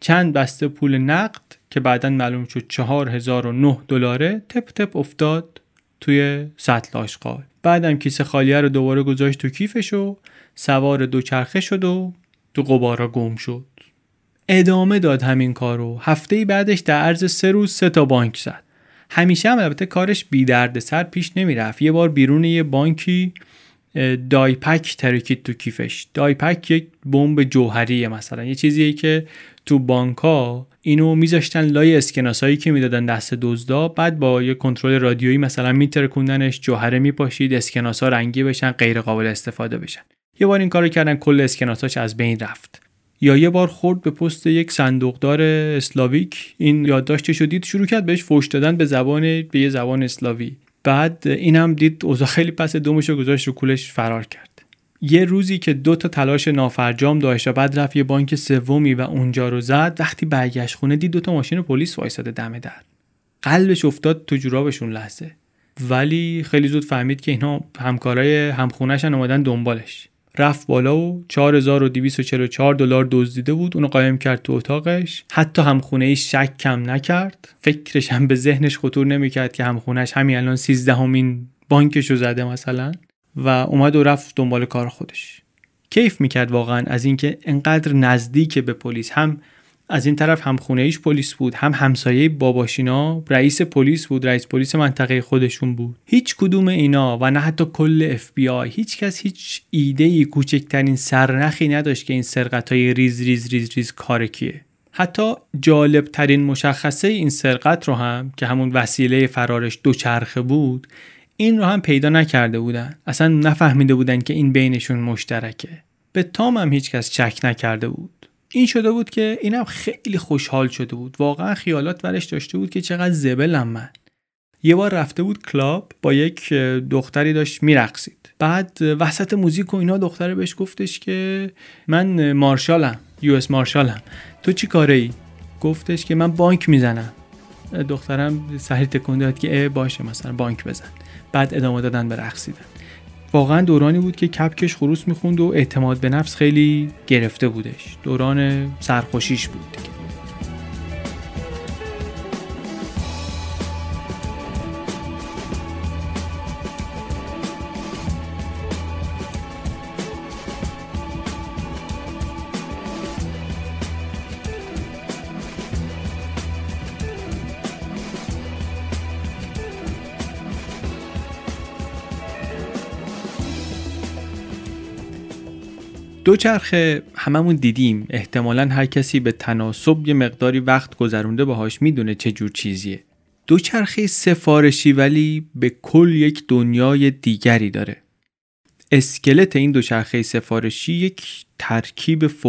چند بسته پول نقد که بعدا معلوم شد 4009 دلاره تپ تپ افتاد توی سطل آشغال. بعدم کیسه خالیه رو دوباره گذاشت تو کیفش و سوار دوچرخه شد و تو قبارا گم شد. ادامه داد همین کارو. هفته بعدش در عرض سه روز سه تا بانک زد. همیشه هم البته کارش بی درد سر پیش نمی‌رفت یه بار بیرون یه بانکی دایپک ترکید تو کیفش. دایپک یک بمب جوهریه مثلا. یه چیزیه که تو بانک ها اینو میذاشتن لای اسکناسایی که می‌دادن دست دزدا. بعد با یه کنترل رادیویی مثلا میترکوندنش جوهره میپاشید اسکناسا رنگی بشن غیر قابل استفاده بشن. یه بار این کارو کردن کل اسکناساش از بین رفت. یا یه بار خورد به پست یک صندوقدار اسلاویک. این یادداشتش رو شروع کرد بهش فوش دادن به زبان به یه زبان اسلاوی. بعد این هم دید اوضاع خیلی پس دومش رو گذاشت رو کولش فرار کرد. یه روزی که دو تا تلاش نافرجام داشت و بعد رفت یه بانک سومی و اونجا رو زد وقتی برگشت خونه دید دو تا ماشین پلیس وایساده دم در. قلبش افتاد تو جورابشون لحظه. ولی خیلی زود فهمید که اینا همکارای همخونهشن اومدن دنبالش. رفت بالا و 4244 دلار دزدیده بود. اونو قایم کرد تو اتاقش. حتی همخونه ای شک کم نکرد. فکرش هم به ذهنش خطور نمی‌کرد که همخونهش همین الان 13 همین بانکشو زده مثلا. و اومد و رفت دنبال کار خودش. کیف می‌کرد واقعا از اینکه انقدر نزدیک به پلیس هم از این طرف هم‌خونه‌ایش پلیس بود هم همسایه باباش اینا رئیس پلیس بود رئیس پلیس منطقه خودشون بود. هیچ کدوم اینا و نه حتی کل اف بی آی هیچ کس هیچ ایده ای کوچکترین سرنخی نداشت که این سرقت های ریز ریز ریز ریز کار کیه. حتی جالب ترین مشخصه این سرقت رو هم که همون وسیله فرارش دوچرخه بود این رو هم پیدا نکرده بودن. اصلا نفهمیده بودن که این بینشون مشترکه. به تام هم هیچکس شک نکرده بود. این شده بود که اینم خیلی خوشحال شده بود. واقعا خیالات ورش داشته بود که چقدر زبلم من. یه بار رفته بود club با یک دختری داشت میرقصید. بعد وسط موزیک و اینا دختره بهش گفتش که من marshal م US marshal م. تو چی کاره ای گفتش که من بانک می‌زنم. دخترم سری تکون داد که باشه مثلا بانک بزن. بعد ادامه دادن به رقصیدن. واقعا دورانی بود که کپکش خروس می‌خوند و اعتماد به نفس خیلی گرفته بودش. دوران سرخوشیش بود دیگه. دوچرخه هممون دیدیم. احتمالا هر کسی به تناسب یه مقداری وقت گذرونده باهاش می‌دونه چه جور چیزیه. دوچرخه سفارشی ولی به کل یک دنیای دیگری داره. اسکلت این دوچرخه سفارشی یک ترکیب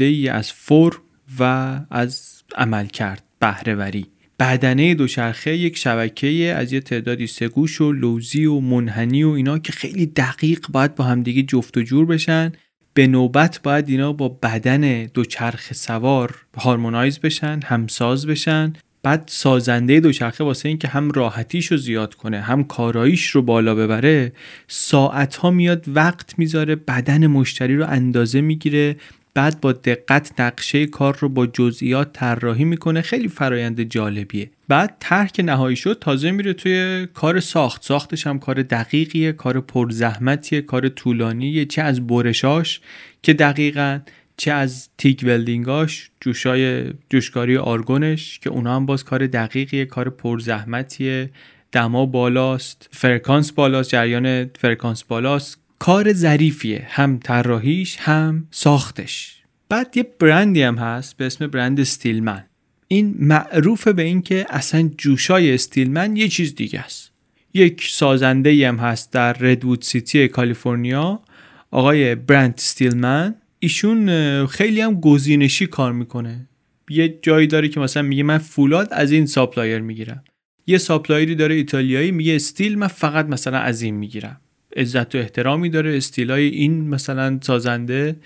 ای از فور و از عمل کرد بهرهوری. بدنه دوچرخه یک شبکه از یه تعدادی سگوش و لوزی و منحنی و اینا که خیلی دقیق باید با همدیگه جفت و جور بشن. به نوبت باید اینا با بدن دوچرخ سوار هارمونایز بشن همساز بشن. بعد سازنده دوچرخه واسه اینکه هم راحتیش رو زیاد کنه هم کاراییش رو بالا ببره ساعت ها میاد وقت می‌ذاره بدن مشتری رو اندازه می‌گیره. بعد با دقت نقشه کار رو با جزئیات طراحی می‌کنه. خیلی فرایند جالبیه. بعد طرح که نهایی شد تازه میره توی کار ساخت. ساختش هم کار دقیقیه کار پرزحمتیه کار طولانیه. چه از برشاش که دقیقا چه از TIG welding اش جوشای جوشکاری آرگونش که اونا هم باز کار دقیقیه کار پرزحمتیه. دما بالاست فرکانس بالاست جریان فرکانس بالاست. کار ظریفیه هم طراحیش هم ساختش. بعد یه برندی هم هست به اسم برند استیلمن. این معروف به اینکه اصلا جوشای استیلمن یه چیز دیگه است. یک سازنده هم هست در ردوود سیتی کالیفرنیا. آقای برنت استیلمن. ایشون خیلی هم گزینشی کار می‌کنه. یه جایی داره که مثلا میگه من فولاد از این supplier می‌گیرم. یه supplier ی داره ایتالیایی میگه استیل من فقط مثلا از این می‌گیرم. عزت و احترامی داره. استیلای این مثلا سازنده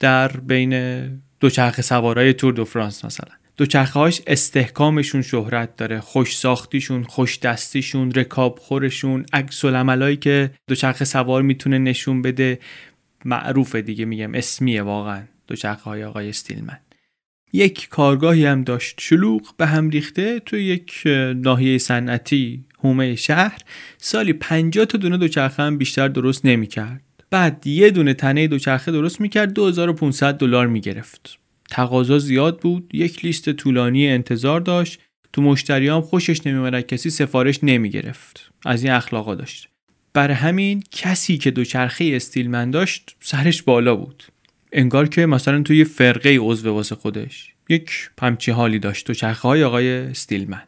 در بین دوچرخه سوارای تور دو فرانس مثلا. دوچرخه هاش استحکامشون شهرت داره. خوش ساختیشون خوش دستیشون رکاب خورشون عکس العملایی که دوچرخه سوار می‌تونه نشون بده. معروفه دیگه میگم. اسمیه واقعا دوچرخه های آقای استیلمن. یک کارگاهی هم داشت. شلوغ به هم ریخته تو یک ناحیه صنعتی هومه شهر سالی 50 تا دونه دوچرخه هم بیشتر درست نمی‌کرد. بعد یه دونه تنه دوچرخه درست می‌کرد 2500 دلار می‌گرفت. تقاضا زیاد بود یک لیست طولانی انتظار داشت. تو مشتریام خوشش نمیومد کسی سفارش نمی‌گرفت. از این اخلاقا داشت. برای همین کسی که دوچرخه استیلمن داشت سرش بالا بود. انگار که مثلا توی فرقه عضو واسه خودش. یک پمچی حالی داشت. دوچرخه های آقای استیلمن.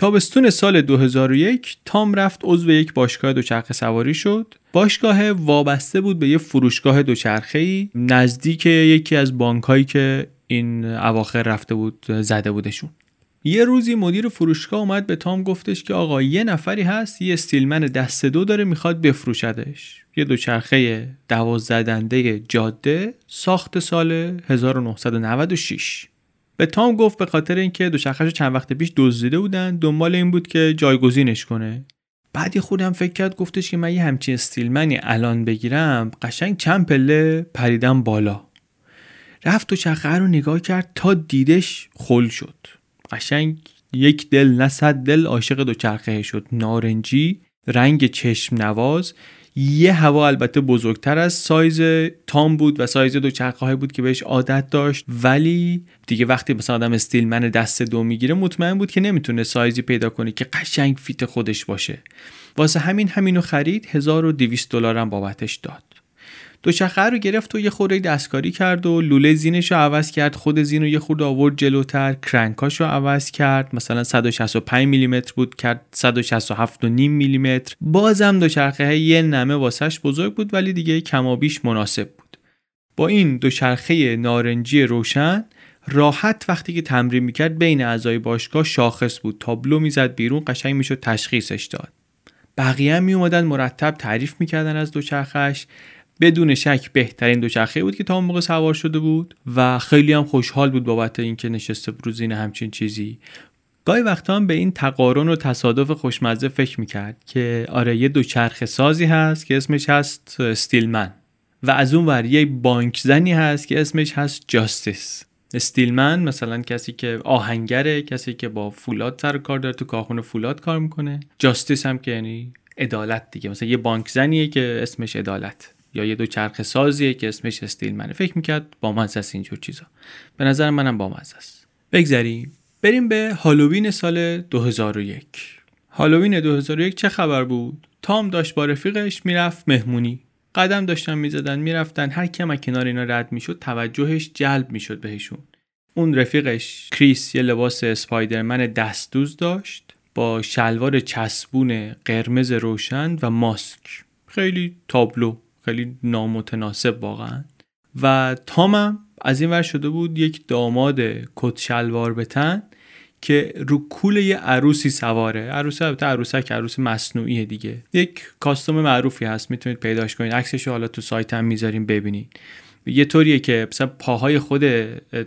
تابستون سال 2001 تام رفت عضو یک باشگاه دوچرخه سواری شد. باشگاه وابسته بود به یه فروشگاه دوچرخه نزدیک یکی از بانکهایی که این اواخر رفته بود زده بودشون. یه روزی مدیر فروشگاه اومد به تام گفتش که آقا یه نفری هست یه استیلمن دست دو داره می‌خواد بفروشدش. یه دوچرخه دوازدنده جاده ساخت سال 1996 به تام گفت به خاطر اینکه دوچرخه‌شو چند وقت پیش دزدیده بودن دنبال این بود که جایگزینش کنه. بعدی خودم فکر کرد گفتش که من یه همچین استیلمنی الان بگیرم قشنگ چند پله پریدم بالا. رفت و چخه رو نگاه کرد تا دیدش خل شد. قشنگ یک دل نه صد دل عاشق دوچرخه شد. نارنجی رنگ چشم نواز. یه هوا البته بزرگتر از سایز تام بود و سایز دوچرخه بود که بهش عادت داشت. ولی دیگه وقتی مثلا آدم استیلمن دست دو می‌گیره مطمئن بود که نمی‌تونه سایزی پیدا کنه که قشنگ fit خودش باشه. واسه همین همینو خرید 1200 دلار هم بابتش داد. دوچرخه رو گرفت و یه خورده دستکاری کرد و لوله زینش رو عوض کرد. خود زین رو یه خورده آورد جلوتر crank اش رو عوض کرد. مثلا 165 میلیمتر بود کرد 167 میلیمتر. بازم دوچرخه یه نمه واسش بزرگ بود ولی دیگه کمابیش مناسب بود. با این دوچرخه نارنجی روشن راحت وقتی که تمرین می‌کرد بین اعضای باشگاه شاخص بود. تابلو می‌زد بیرون قشنگ می‌شد تشخیصش داد. بقیه هم می مرتب تعریف می‌کردن از دوچرخش بدون شک بهترین دوچرخه بود که تا اون موقع سوار شده بود و خیلی هم خوشحال بود بابت اینکه نشسته بود زین همچین چیزی. گاهی وقتا هم به این تقارن و تصادف خوشمزه فکر می‌کرد که آره یه دوچرخه سازی هست که اسمش هست استیلمن و از اون ور یه بانک زنی هست که اسمش هست جاستیس. استیلمن مثلا کسی که آهنگره کسی که با فولاد سر کار داره تو کارخونه فولاد کار می‌کنه. جاستیس هم که یعنی عدالت دیگه. مثلا یه بانک زنیه که اسمش عدالت. یا یه دو چرخ سازیه که اسمش استیل منه. فکر می‌کرد با مزه است اینجور چیزا. به نظر منم با مزه است. بگذریم. بریم به هالووین سال 2001 هالووین 2001 چه خبر بود؟ تام داشت با رفیقش می‌رفت مهمونی. قدم داشتن می‌زدن می‌رفتن. هر کم کنار اینا رد می‌شد توجهش جلب می‌شد بهشون. اون رفیقش کریس یه لباس اسپایدرمن دستدوز داشت با شلوار چسبون قرمز روشن و ماسک. خیلی تابلو. خیلی نامتناسب واقعا. و تامم از این ور شده بود یک داماد کت شلوار بتن که رو کول یه عروسی سواره. عروس البته عروسک عروس مصنوعی دیگه. یک کاستوم معروفی هست می‌تونید پیداش کنید. عکسش حالا تو سایت هم می‌ذاریم ببینید. یه طوریه که مثلا پاهای خود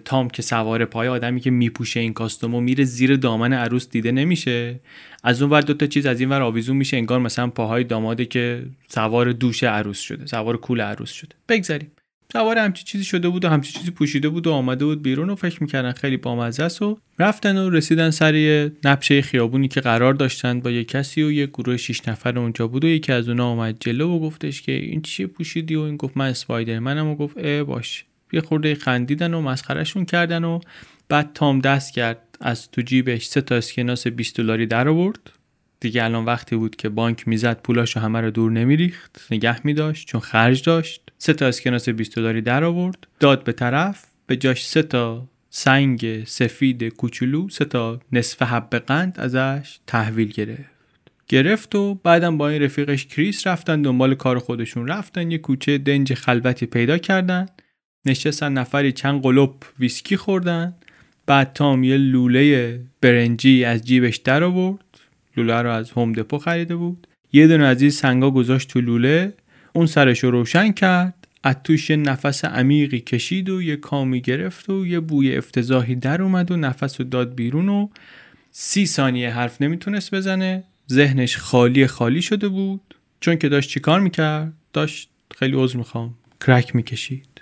تام که سواره پای آدمی که میپوشه این کاستومو میره زیر دامن عروس دیده نمیشه. از اون ور دو تا چیز از این ور آویزون میشه انگار مثلا پاهای داماده که سوار دوش عروس شده سوار کول عروس شده. بگذاریم. سوار همچی چیزی شده بود و همچی چیزی پوشیده بود و آمده بود بیرون و فکر می‌کردن خیلی بامزه است و رفتن و رسیدن سر نبشه خیابونی که قرار داشتن با یه کسی و یه گروه شیش نفر اونجا بود و یکی از اونا اومد جلو و گفتش که این چیه پوشیدی و این گفت من اسپایدرمنم و گفت اه باش. یه خورده خندیدن و مسخرهشون کردن و بعد تام دست کرد. از تو جیبش سه تا اسکناس 20 دلاری در آورد. دیگه الان وقتی بود که بانک می‌زد پولاشو همه رو دور نمیریخت. نگه میداشت چون خرج داشت. سه تا اسکناس 20 دلاری در آورد. داد به طرف به جاش سه تا سنگ سفید کوچولو سه تا نصف حب قند ازش تحویل گرفت. گرفت و بعدم با این رفیقش کریس رفتن دنبال کار خودشون رفتن. یه کوچه دنج خلوتی پیدا کردن. نشستن نفری چند قلوب ویسکی خوردن. بعد تام یه لوله برنجی از جیبش در آورد. لوله رو از هوم دپو خریده بود. یه دونه از این سنگا گذاشت تو لوله. اون سرش رو روشن کرد از توش یه نفس عمیقی کشید و یه کامی گرفت و یه بوی افتضاحی در اومد و نفس رو داد بیرون و سی ثانیه حرف نمی‌تونست بزنه. ذهنش خالی خالی شده بود. چون که داشت چیکار می‌کرد؟ داشت خیلی عذر می‌خوام. کرک می‌کشید.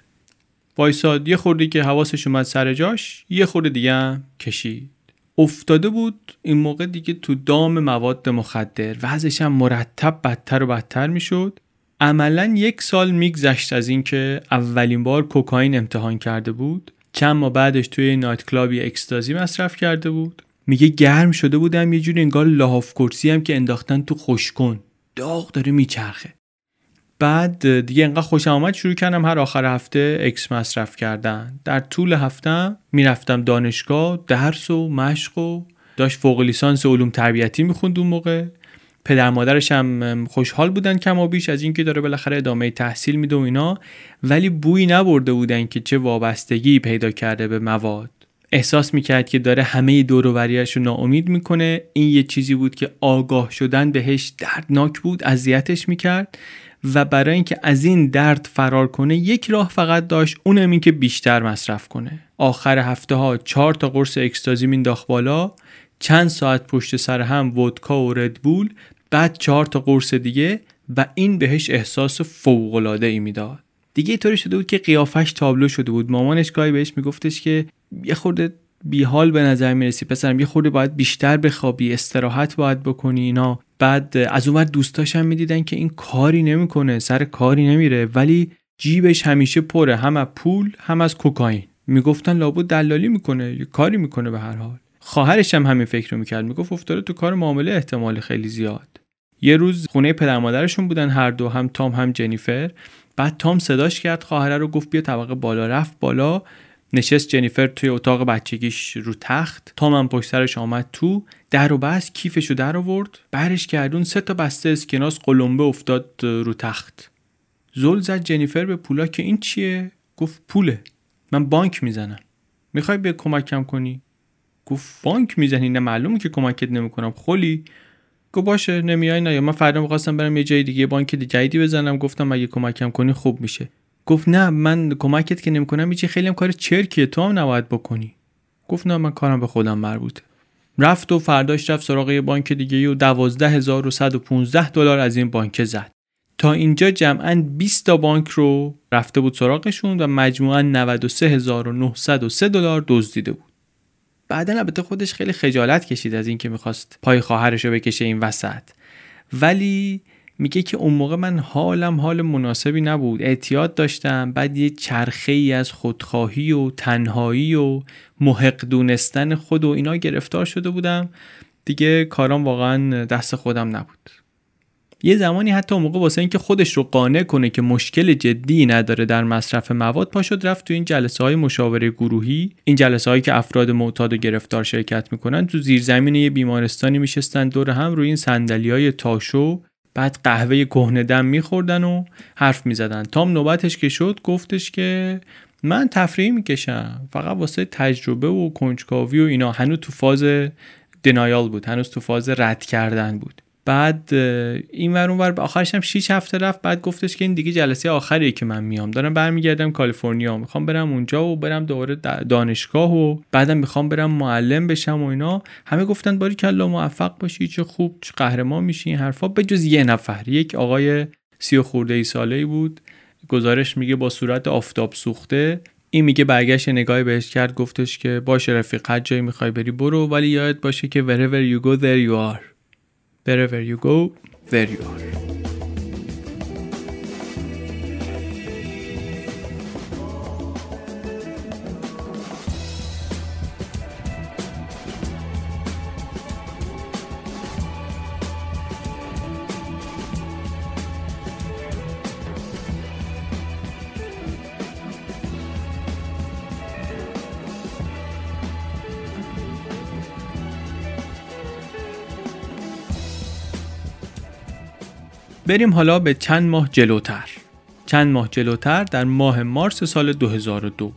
وایساد. یه خورده که حواسش اومد سر جاش یه خورده دیگه هم کشید. افتاده بود. این موقع دیگه تو دام مواد مخدر. وضعش هم مرتب بدتر و بدتر می‌شد. عملا یک سال میگذشت از اینکه اولین بار کوکائین امتحان کرده بود. چند ماه بعدش توی نایت کلابی اکستازی مصرف کرده بود. میگه گرم شده بودم یه جوری انگار لاحاف کرسی هم که انداختن تو خوشکن داغ داره میچرخه. بعد دیگه انقدر خوشم آمد شروع کردم هر آخر هفته اکس مصرف کردن. در طول هفته می‌رفتم دانشگاه درس و مشق و داشت فوق لیسانس علوم تربیتی می‌خوند اون موقع. پدر مادرش هم خوشحال بودن کم و بیش از اینکه داره بالاخره ادامه تحصیل میده و اینا ولی بویی نبرده بودن که چه وابستگی پیدا کرده به مواد. احساس می‌کرد که داره همه دور و رو ناامید می‌کنه. این یه چیزی بود که آگاه شدن بهش دردناک بود اذیتش می‌کرد و برای اینکه از این درد فرار کنه یک راه فقط داشت اونم این که بیشتر مصرف کنه. آخر هفته ها چهار تا قرص اکستازی مینداخت بالا. چند ساعت پشت سر هم ودکا و ردبول بعد چهار تا قرص دیگه و این بهش احساس فوق العاده ای می‌داد. دیگه طوری شده بود که قیافش تابلو شده بود. مامانش گاهی بهش میگفتش که یه خورده بیحال به نظر می‌رسی پسرم یه خورده باید بیشتر بخوابی استراحت باید بکنی اینا. بعد از اونور دوستاش هم می‌دیدن که این کاری نمی‌کنه سر کاری نمیره ولی جیبش همیشه پره هم از پول هم از کوکائین. می‌گفتن لابد دلالی می‌کنه یه کاری می‌کنه به هر حال. خواهرش هم همین فکر رو می‌کرد. می‌گفت افتاده تو کار معامله احتمال خیلی زیاد. یه روز خونه پدر مادرشون بودن هر دو هم تام هم جنیفر. بعد تام صداش کرد خواهره رو گفت بیا طبقه بالا. رفت بالا نشست جنیفر توی اتاق بچگیش رو تخت. تام هم پشت سرش آمد تو. در و بست کیفش رو در آورد. برش کردون سه تا بسته اسکناس قلمبه افتاد رو تخت. زل زد جنیفر به پولا که این چیه؟ گفت پوله. من بانک می‌زنم. می‌خوای به کمکم کنی؟ گفت بانک می‌زنی؟ نه معلومه که کمکت نمی‌کنم. خلی گفت باشه نمیای نه. یا من فردا می‌خواستم برم یه جای دیگه بانک جدیدی بزنم. گفتم اگه کمکم کنی خوب میشه. گفت نه من کمکت که نمی‌کنم میچی خیلی هم کار چرکیه. تو هم نباید بکنی. گفت نه من کارم به خودم مربوطه. رفت و فرداش رفت سراغ یه بانک دیگه و 12115 دلار از این بانک زد. تا اینجا جمعا 20 تا بانک رو رفته بود سراغشون و مجموعا 93903 دلار دزدیده بود. بعدا البته خودش خیلی خجالت کشید از اینکه می‌خواست پای خواهرش رو بکشه این وسط. ولی میگه که اون موقع من حالم حال مناسبی نبود. اعتیاد داشتم. بعد یه چرخه ای از خودخواهی و تنهایی و محق دونستن خود و اینا گرفتار شده بودم. دیگه کارام واقعا دست خودم نبود. یه زمانی حتی اون موقع واسه اینکه خودش رو قانع کنه که مشکل جدی نداره در مصرف مواد پاشد رفت تو این جلسه های مشاوره گروهی. این جلسه هایی که افراد معتاد و گرفتار شرکت می‌کنن تو زیرزمین یه بیمارستانی میشستن دور هم روی این صندلی های تاشو بعد قهوه کهنه دم میخوردن و حرف می‌زدن. تام نوبتش که شد گفتش که من تفریح می‌کشم. فقط واسه تجربه و کنجکاوی و اینا. هنوز تو فاز دنایال بود. هنوز تو فاز رد کردن بود. بعد این ور اونور آخرش هم 6 هفته رفت بعد گفتش که این دیگه جلسه آخریه که من میام. دارم برمیگردم کالیفرنیا می‌خوام برم اونجا و برم دوباره دانشگاه و بعدم می‌خوام برم معلم بشم و اینا. همه گفتن باری کلا موفق باشی چه خوب چه قهرمان میشی این حرفا. به جز یه نفر یک آقای سی و خورده ای ساله ای بود. گزارش میگه با صورت آفتاب سوخته. این میگه برگشت نگاهی بهش کرد گفتش که باشه رفیق هر جایی می‌خوای بری برو. ولی یادت باشه که wherever you go there you are. Wherever you go, there you are. بریم حالا به چند ماه جلوتر. چند ماه جلوتر در ماه مارس سال 2002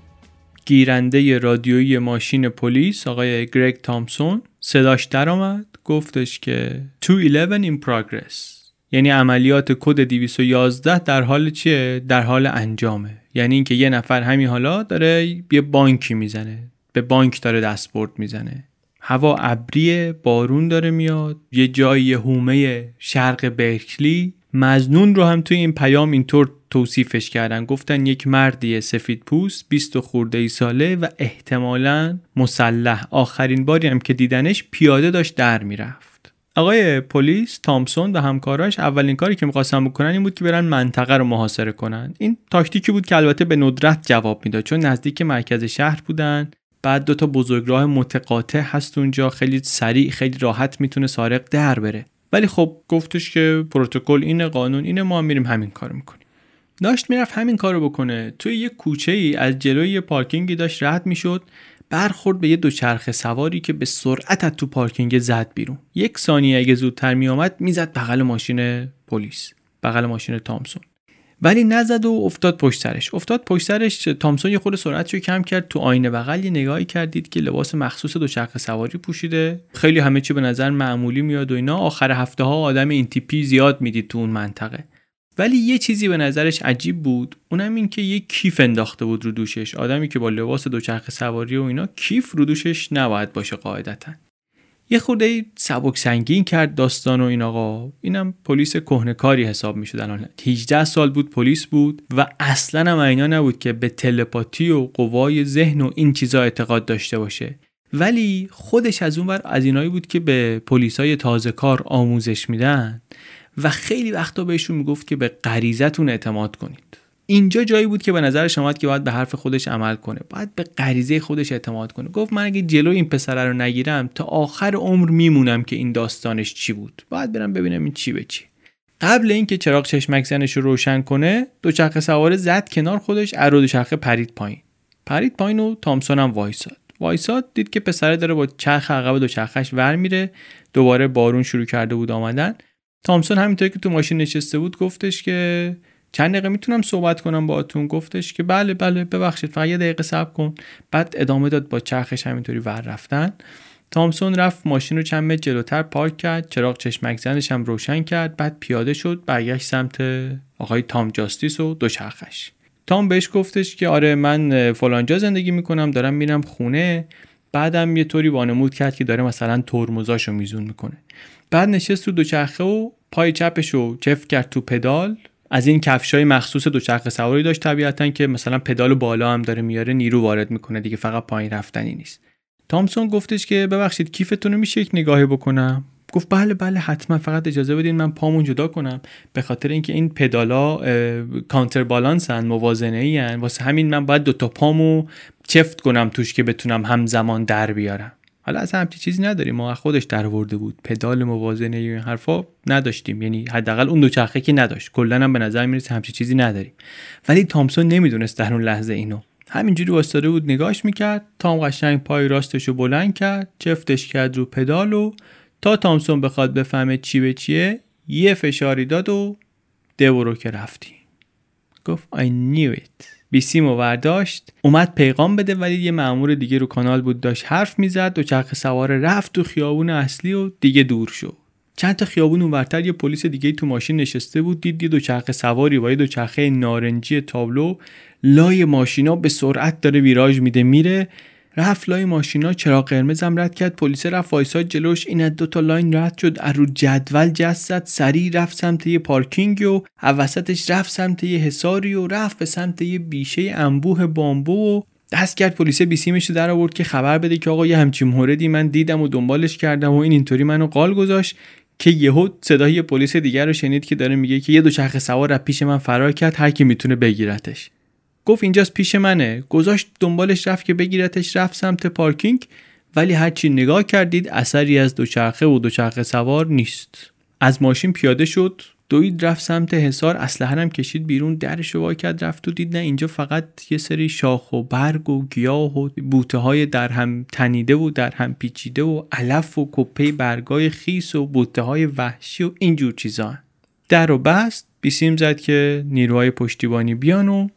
گیرنده رادیویی ماشین پلیس آقای گرگ تامسون صداش درآمد گفتش که 211 in progress یعنی عملیات کد 211 در حال چیه؟ در حال انجامه. یعنی اینکه یه نفر همین حالا داره یه بانکی می‌زنه. به بانک داره دستبرد می‌زنه. هوا ابریه بارون داره میاد. یه جایی هومه شرق برکلی. مزنون رو هم توی این پیام اینطور توصیفش کردن. گفتن یک مردی سفید پوست 20 خورده ای ساله و احتمالا مسلح. آخرین باری هم که دیدنش پیاده داشت در می‌رفت. آقای پلیس تامسون و همکاراش اولین کاری که می‌خواستن بکنن این بود که برن منطقه رو محاصره کنن. این تاکتیکی بود که البته به ندرت جواب می‌داد چون نزدیک مرکز شهر بودن. بعد دو تا بزرگراه متقاطع هست اونجا. خیلی سریع خیلی راحت می‌تونه سارق در بره. ولی خب گفتش که پروتکل اینه قانون اینه ما میریم همین کارو می‌کنیم. داشت می‌رفت همین کارو بکنه. توی یه کوچه ای از جلوی یه پارکینگی داشت رد می‌شد برخورد به یه دوچرخه سواری که به سرعت از تو پارکینگ زد بیرون. یک ثانیه اگه زودتر میآمد می‌زد بغل ماشین پلیس بغل ماشین تامسون. ولی نزد و افتاد پشت سرش. افتاد پشت سرش تامسون یه خود سرعت رو کم کرد تو آینه بغل یه نگاهی کردید که لباس مخصوص دوچرخه سواری پوشیده. خیلی همه چی به نظر معمولی میاد و اینا. آخر هفته ها آدم این تیپی زیاد می‌دید تو اون منطقه. ولی یه چیزی به نظرش عجیب بود. اونم این که یه کیف انداخته بود رو دوشش. آدمی که با لباس دوچرخه سواری و اینا کیف رو دوشش نباید باشه قاعدتا. یه خورده سبک سنگین کرد داستان و این آقا. اینم پلیس کهنکاری حساب می‌شد الان. 18 سال بود پلیس بود و اصلا هم اینا نبود که به تلپاتی و قوای ذهن و این چیزا اعتقاد داشته باشه. ولی خودش از اون ور از اینایی بود که به پلیسای تازه کار آموزش میدن و خیلی وقتا بهشون می‌گفت که به غریزتون اعتماد کنید. اینجا جایی بود که به نظرش آمد که باید به حرف خودش عمل کنه. باید به غریزه خودش اعتماد کنه. گفت من اگه جلو این پسره رو نگیرم تا آخر عمر میمونم که این داستانش چی بود. باید برم ببینم این چی به چی. قبل اینکه چراغ چشمک زنش رو روشن کنه دوچرخه سوار زد کنار خودش ارو دوچرخه پرید پایین. پرید پایین و تامسون هم وایساد. وایساد دید که پسره داره با چرخ عقب دوچرخش ور میره. دوباره بارون شروع کرده بود آمدن. تامسون همینطور که تو ماشین نشسته بود گفتش که چند دقیقه می‌تونم صحبت کنم با اتون گفتش که بله بله ببخشید فقط یه دقیقه صبر کن. بعد ادامه داد با چرخش همینطوری ور رفتن. تامسون رفت ماشین رو چند متر جلوتر پارک کرد چراغ چشمک زنش هم روشن کرد بعد پیاده شد برگشت سمت آقای تام جاستیس و دوچرخش تام بهش گفتش که آره من فلانجا زندگی می‌کنم دارم میرم خونه. بعدم یه طوری وانمود کرد که داره مثلا ترمزاشو میزون می‌کنه. بعد نشست رو دوچرخه و پای چپش رو چفت کرد تو پدال. از این کفشای مخصوص دوچرخه سواری داشت طبیعتا که مثلا پدال بالا هم داره میاره نیرو وارد می‌کنه دیگه فقط پایین رفتنی نیست. تامسون گفتش که ببخشید کیفتون رو میشه یک نگاهی بکنم؟ گفت بله بله حتما فقط اجازه بدین من پامون جدا کنم. به خاطر اینکه این پدالا کانتر بالانس هن موازنه ای هن. واسه همین من باید دوتا پامو چفت کنم توش که بتونم همزمان در بیارم. حالا از همچی چیزی نداریم. ما خودش در ورده بود. پدال موازنه این حرفا نداشتیم. یعنی حداقل اون دو چرخه که نداشت. کلا هم به نظر می‌رسه همچی چیزی نداریم. ولی تامسون نمی‌دونست در اون لحظه اینو. همینجوری واسطه بود نگاش می‌کرد. تام قشنگ پای راستش رو بلند کرد. چفتش کرد رو پدال و تا تامسون بخواد بفهمه چی به چیه یه فشاری داد و دورو که رفتی. گفت I knew it. بیسیمو ورداشت اومد پیغام بده ولی یه مأمور دیگه رو کانال بود داشت حرف می‌زد و چرخ سوار رفت تو خیابون اصلی و دیگه دور شد. چند تا خیابون اونورتر یه پلیس دیگه تو ماشین نشسته بود. دید یه دوچرخه سواری با یه دوچرخه نارنجی تابلو. لای ماشینا به سرعت داره ویراژ میده میره. رفت لای ماشینا چراغ قرمز هم رد کرد پلیس رفت وایساد جلوش. این از دو تا لاین رد شد از رو جدول جست سریع رفت سمت یه پارکینگ و وسطش رفت سمت یه حصاری و رفت به سمت یه بیشه انبوه بامبو و دست کرد. پلیس بیسیمش در آورد که خبر بده که آقا یه همچین موردی من دیدم و دنبالش کردم و این اینطوری منو قال گذاشت که یهو صدای پلیس دیگر رو شنید که داره میگه که یه دوچرخه سوار از پیش من فرار کرد هر کی می‌تونه بگیرتش. گفت اینجاست پیش منه. گذاشت دنبالش رفت که بگیرتش رفت سمت پارکینگ. ولی هرچی نگاه کردید اثری از دوچرخه و دوچرخه سوار نیست. از ماشین پیاده شد دوید رفت سمت حصار. اسلحه هم کشید بیرون درش رو کرد رفت و دید نه اینجا فقط یه سری شاخ و برگ و گیاه و بوته های در هم تنیده و در هم پیچیده و علف و کپه برگای خیس و بوته های وحشی و اینجور چیزا در و بست بیسیم زد که نیروهای پشتیبانی بیان و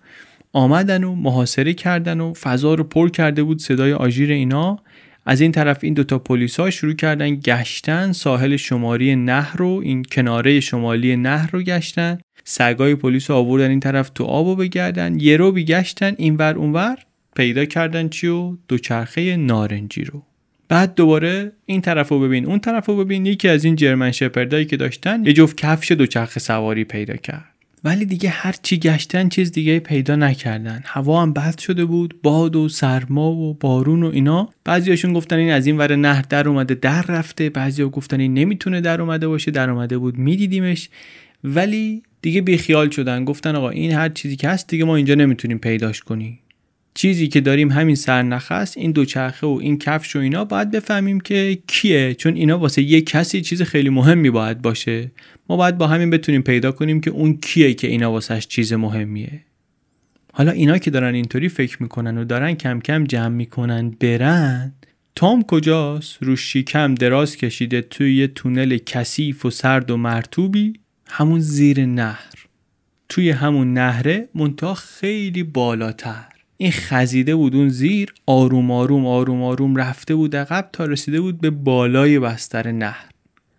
آمدن و محاصره کردن و فضا رو پر کرده بود صدای آژیر اینا. از این طرف این دوتا پلیس ها شروع کردن گشتن ساحل شماری نهر رو این کناره شمالی نهر رو گشتن. سگای پلیس آوردن این طرف تو آب و بگردن. یه رو بیگشتن اینور اونور پیدا کردن چی و دوچرخه نارنجی رو. بعد دوباره این طرف رو ببین اون طرف رو ببین. یکی از این جرمن شپردایی که داشتن یه جفت کفش دوچرخه سواری پیدا کرد. ولی دیگه هر چی گشتن چیز دیگه پیدا نکردن. هوا هم بد شده بود باد و سرما و بارون و اینا. بعضیاشون گفتن این از این ور نهر در اومده در رفته. بعضیا گفتن این نمی‌تونه در اومده باشه در اومده بود میدیدیمش. ولی دیگه بیخیال شدن. گفتن آقا این هر چیزی که هست دیگه ما اینجا نمی‌تونیم پیداش کنیم چیزی که داریم همین سرنخ است این دوچرخه و این کفش و اینا باید بفهمیم که کیه. چون اینا واسه یه کسی چیز خیلی مهمی باید باشه. ما باید با همین بتونیم پیدا کنیم که اون کیه که اینا واسهش چیز مهمیه. حالا اینا که دارن اینطوری فکر می‌کنن و دارن کم کم جمع می‌کنن برن تام کجاست؟ رو شیکم دراز کشیده توی یه تونل کثیف و سرد و مرتوبی همون زیر نهر. توی همون نهره منتها خیلی بالاتر. این خزیده بود اون زیر آروم آروم آروم آروم رفته بود عقب تا رسیده بود به بالای بستر نهر.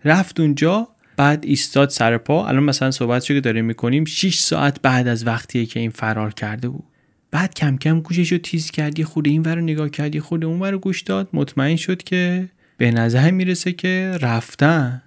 رفت اونجا بعد ایستاد سر پا. الان مثلا صحبت که داریم می‌کنیم 6 ساعت بعد از وقتیه که این فرار کرده بود. بعد کم کم گوشش رو تیز کرد یه خورده این ور نگاه کرد یه خورده اون ور گوش داد. مطمئن شد که به نظر می‌رسه که رفتن.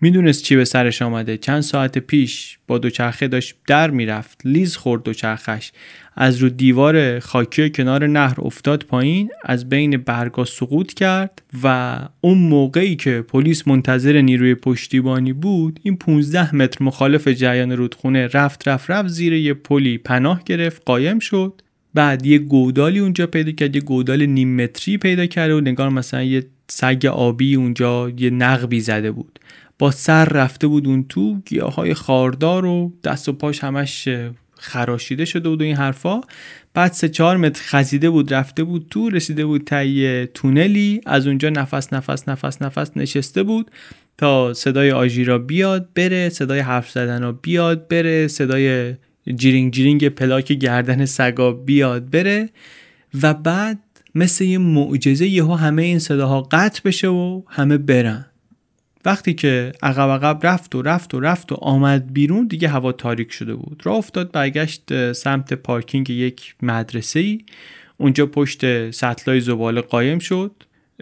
می‌دونست چی به سرش آمده. چند ساعت پیش با دوچرخه داشت در می‌رفت. لیز خورد دوچرخش. از رو دیوار خاکی کنار نهر افتاد پایین از بین برگا سقوط کرد و اون موقعی که پلیس منتظر نیروی پشتیبانی بود این 15 متر مخالف جریان رودخونه رفت رفت رفت زیر یه پلی پناه گرفت قایم شد. بعد یه گودالی اونجا پیدا کرد یه گودال نیم متری پیدا کرد و نگار مثلا یه سگ آبی اونجا یه نقبی زده بود. با سر رفته بود اون تو گیاه های خاردار و دست و پاش همش خراشیده شده بود و این حرفا. بعد سه چهار متر خزیده بود رفته بود تو رسیده بود تا تونلی. از اونجا نفس نفس نفس نفس نشسته بود تا صدای آژیرا بیاد بره صدای حرف زدن رو بیاد بره صدای جیرینگ جیرینگ پلاک گردن سگا بیاد بره. و بعد مثل یه معجزه یهو همه این صداها قطع بشه و همه برن. وقتی که عقب عقب رفت و رفت و رفت و آمد بیرون دیگه هوا تاریک شده بود. راه افتاد برگشت سمت پارکینگ یک مدرسه ای اونجا پشت سطلای زباله قایم شد.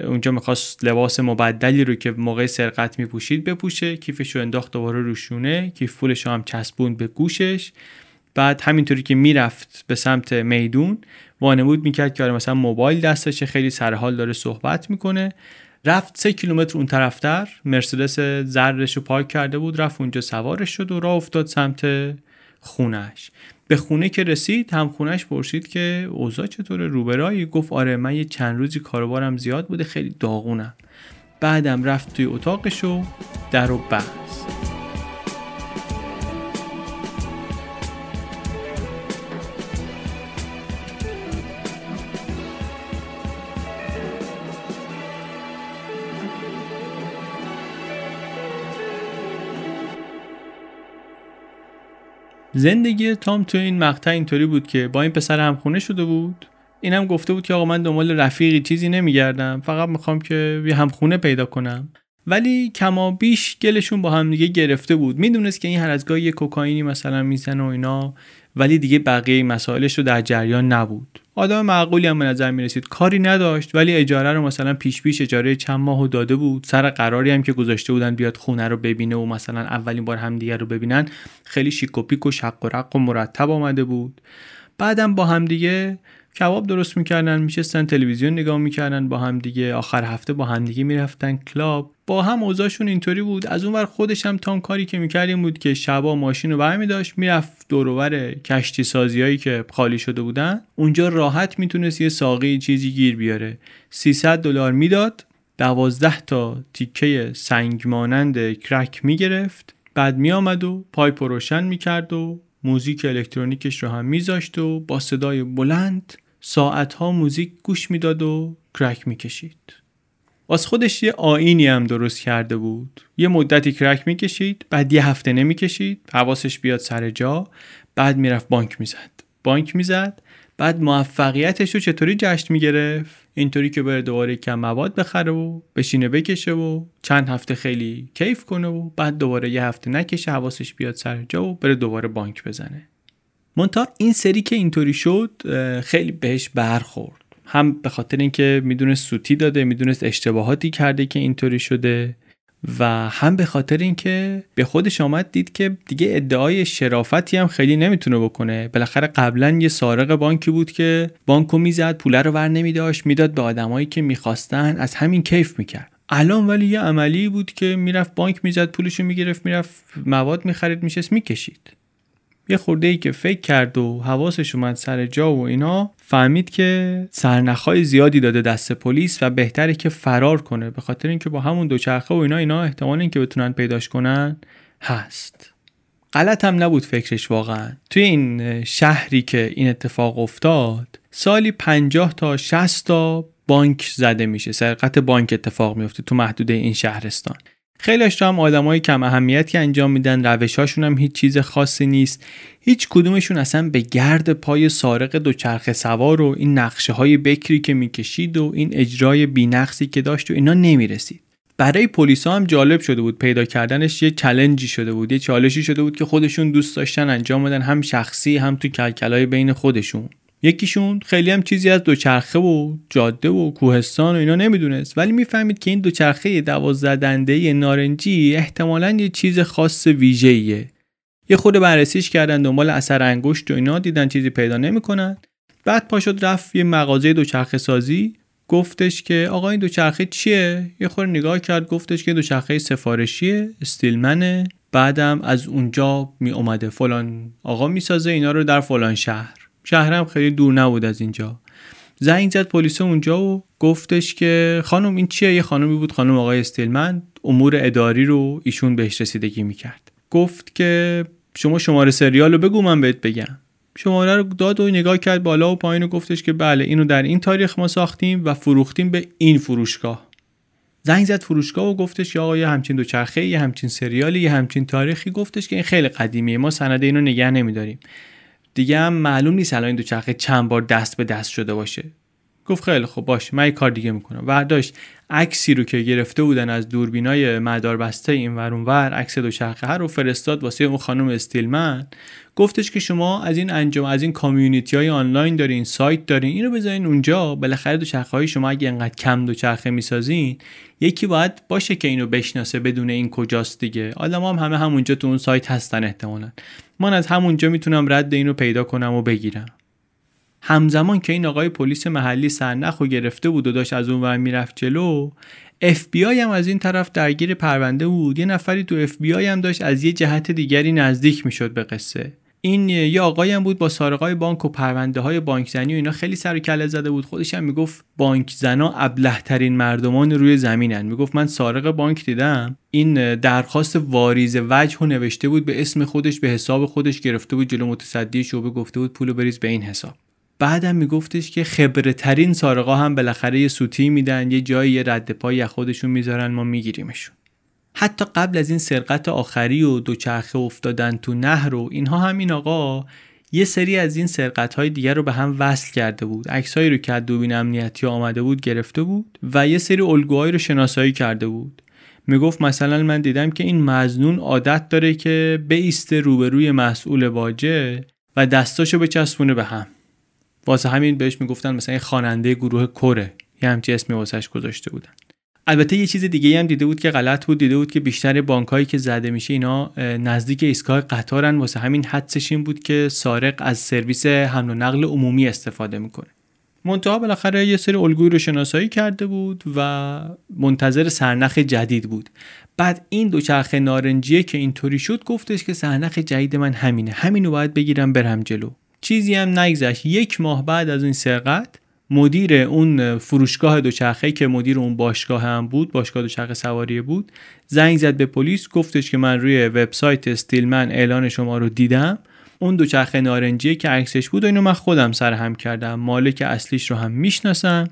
اونجا می‌خواست لباس مبدلی رو که موقع سرقت میپوشید بپوشه. کیفش رو انداخت دوباره روشونه کیف پولش هم چسبوند به گوشش. بعد همینطوری که می‌رفت به سمت میدون وانمود می‌کرد که آره مثلا موبایل دستشه خیلی سرحال داره صحبت می‌کنه. رفت سه کیلومتر اون طرفتر. مرسدس زرش رو پارک کرده بود رفت اونجا سوارش شد و راه افتاد سمت خونش. به خونه که رسید هم خونش پرسید که اوضاع چطوره؟ روبرایی؟ گفت آره من یه چند روزی کاروبارم زیاد بوده خیلی داغونم. بعدم رفت توی اتاقش و در و بست زندگی تام تو این مقطع اینطوری بود که با این پسر همخونه شده بود. اینم گفته بود که آقا من دنبال رفیقی چیزی نمیگردم. فقط می‌خوام که یه همخونه پیدا کنم. ولی کما بیش گلشون با هم دیگه گرفته بود. می‌دونست که این هر از گاهی کوکائینی مثلا می‌زنه و اینا. ولی دیگه بقیه مسائلش رو در جریان نبود. آدم معقولی هم به نظر می رسید کاری نداشت ولی اجاره رو مثلا پیش پیش اجاره چند ماهو داده بود. سر قراری هم که گذاشته بودن بیاد خونه رو ببینه و مثلا اولین بار همدیگه رو ببینن خیلی شیک و پیک و شق و رق و مرتب آمده بود. بعدم با همدیگه کباب درست می‌کردن میشستن تلویزیون نگاه می‌کردن با هم دیگه آخر هفته با هم دیگه می‌رفتن کلاب. با هم اوضاعشون اینطوری بود. از اونور خودش هم تام کاری که می‌کردیم بود که شبا ماشین رو برمی داشت می‌رفت دورور کشتی سازی هایی که خالی شده بودن. اونجا راحت می‌تونست یه ساقی چیزی گیر بیاره. 300 دلار می‌داد دوازده تا تیکه سنگ مانند کرک می‌گرفت. بعد میآمد و پایپ روشن می‌کرد و موزیک الکترونیکش رو هم میذاشت و با صدای بلند ساعتها موزیک گوش می‌داد و کرک می‌کشید. واس خودش یه آیینی هم درست کرده بود. یه مدتی کرک می‌کشید بعد یه هفته نمی‌کشید. حواسش بیاد سر جا بعد می‌رفت بانک می‌زد. بانک می‌زد بعد موفقیتش رو چطوری جشن می‌گرفت؟ اینطوری که بره دوباره کم مواد بخره و بشینه بکشه و چند هفته خیلی کیف کنه و بعد دوباره یه هفته نکشه حواسش بیاد سر جا و بره دوباره بانک بزنه. منتها این سری که اینطوری شد خیلی بهش برخورد. هم به خاطر اینکه می‌دونست سوتی داده می‌دونست اشتباهاتی کرده که اینطوری شده و هم به خاطر اینکه به خودش آمد دید که دیگه ادعای شرافتی هم خیلی نمی‌تونه بکنه. بالاخره قبلا یه سارق بانکی بود که بانکو می‌زد پوله رو ور نمیداشت می‌داد به آدمایی که می‌خواستن از همین کیف می‌کرد. الان ولی یه عملی بود که می‌رفت بانک می‌زد پولشو می‌گرفت می‌رفت مواد می‌خرید میشست می‌کشید. یه خورده ای که فکر کرد و حواسش اومد سر جا و اینا فهمید که سرنخهای زیادی داده دست پلیس و بهتره که فرار کنه. به خاطر اینکه با همون دوچرخه و اینا اینا احتمال اینکه بتونن پیداش کنن هست. غلط هم نبود فکرش واقعا. توی این شهری که این اتفاق افتاد سالی 50 تا 60 تا بانک زده میشه. سرقت بانک اتفاق میفته تو محدوده این شهرستان. خیلیش هم آدمای کم اهمیتی انجام میدن روشاشون هم هیچ چیز خاصی نیست. هیچ کدومشون اصلا به گرد پای سارق دوچرخه سوار و این نقشه های بکری که می‌کشید و این اجرای بینقصی که داشت و اینا نمی‌رسید. برای پلیسا هم جالب شده بود پیدا کردنش یه چلنجی شده بود یه چالشی شده بود که خودشون دوست داشتن انجام بدن هم شخصی هم تو کلکلای بین خودشون. یکیشون خیلی هم چیزی از دوچرخه و جاده و کوهستان و اینا نمی‌دونست. ولی می‌فهمید که این دوچرخه دوازده دنده نارنجی احتمالا یه چیز خاص ویژه‌ایه. یه خود بررسیش کردن دنبال اثر انگشت و اینا دیدن چیزی پیدا نمی‌کنن. بعد پاشد رفت یه مغازه دوچرخه سازی گفتش که آقا این دوچرخه چیه؟ یه خور نگاه کرد گفتش که دوچرخه سفارشیه استیلمنه. بعدم از اونجا می اومده فلان آقا می‌سازه اینا رو در فلان شهر. شهرم خیلی دور نبود از اینجا. زنگ زد پلیس اونجا و گفتش که خانم این چیه؟ یه خانمی بود خانم آقای استیلمن. امور اداری رو ایشون بهش رسیدگی می‌کرد. گفت که شما شماره سریال رو بگو من بهت بگم. شماره رو داد و نگاه کرد بالا و پایین و گفتش که بله اینو در این تاریخ ما ساختیم و فروختیم به این فروشگاه. زنگ زد فروشگاه و گفتش که آقا یه همچین دوچرخه یه همچین سریالی یه همچین تاریخی. گفتش که این خیلی قدیمیه ما سند اینو نگه نمیداریم. دیگه هم معلوم نیست الان این دوچرخه چند بار دست به دست شده باشه. گفت خیلی خب باش من یه کار دیگه می‌کنم. ورداشت عکسی رو که گرفته بودن از دوربینای مدار بسته این ور ور عکس دوچرخه هر رو فرستاد واسه اون خانم استیلمن. گفتش که شما از این انجمن از این community های آنلاین دارین سایت دارین اینو بذارین اونجا. بالاخره دوچرخه های شما اگه انقدر کم دوچرخه می‌سازین یکی باید باشه که اینو بشناسه بدون این کجاست دیگه. آدم هم همه همونجا تو اون سایت هستن احتمالا. من از همونجا می‌تونم رد اینو پیدا کنم و بگیرم. همزمان که این آقای پلیس محلی سرنخ و گرفته بود و داشت از اون ور می‌رفت جلو اف بی آی هم از این طرف درگیر پرونده بود. یه نفری تو اف بی آی هم داشت از یه جهت دیگری نزدیک می‌شد به قصه. این یه آقایی هم بود با سارقای بانک و پرونده های بانک زنی و اینا خیلی سر و کله زده بود. خودش هم می‌گفت بانک زنا ابله ترین مردمان روی زمینن. می‌گفت من سارق بانک دیدم. این درخواست واریز وجه و نوشته بود به اسم خودش به حساب خودش گرفته بود جلو متصدی شعبه گفته بود پولو بریز به این حساب. بعدم میگفتش که خبره ترین سارقا هم بالاخره یه سوتی میدن یه جایی یه رد پای خودشون می‌ذارن ما میگیریمشون. حتی قبل از این سرقت آخری و دوچرخه افتادن تو نهر و اینها همین آقا یه سری از این سرقت های دیگر رو به هم وصل کرده بود. عکسهایی رو که از دوبین امنیتی آمده بود گرفته بود و یه سری الگوهایی رو شناسایی کرده بود. می‌گفت مثلا من دیدم که این مزنون عادت داره که بیسته روبروی مسئول واجه و دستاشو بچسبونه به هم. واسه همین بهش می‌گفتن مثلا خواننده گروه کره. یه همچی اسمی واسش گذاشته بودن. البته یه چیز دیگه هم دیده بود که غلط بود دیده بود که بیشتر بانکایی که زده میشه اینا نزدیک ایستگاه قطارن. واسه همین حدسش این بود که سارق از سرویس حمل و نقل عمومی استفاده می‌کنه. منتها بالاخره یه سری الگوی رو شناسایی کرده بود و منتظر سرنخ جدید بود. بعد این دوچرخه نارنجیه که اینطوری شد گفتش که سرنخ جدید من همینه. همینو باید بگیرم برم جلو. چیزی هم نگذشت. یک ماه بعد از این سرقت مدیر اون فروشگاه دوچرخه که مدیر اون باشگاه هم بود باشگاه دوچرخه سواری بود زنگ زد به پلیس گفتش که من روی وبسایت استیلمن اعلان شما رو دیدم. اون دوچرخه نارنجی که عکسش بود و اینو من خودم سر هم کردم. مالک اصلیش رو هم می‌شناسم.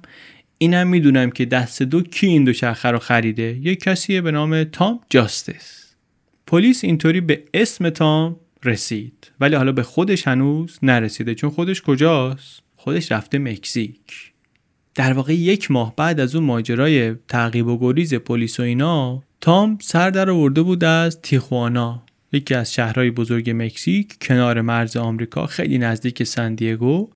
اینم می‌دونم که دست دو کی این دوچرخه رو خریده. یک کسیه به نام تام جاستس. پلیس اینطوری به اسم تام رسید. ولی حالا به خودش هنوز نرسیده. چون خودش کجاست؟ خودش رفته مکزیک. در واقع یک ماه بعد از اون ماجرای تعقیب و گریز پلیس و اینا تام سر در آورده بود از تیخوانا یکی از شهرهای بزرگ مکزیک کنار مرز آمریکا خیلی نزدیک سندیگو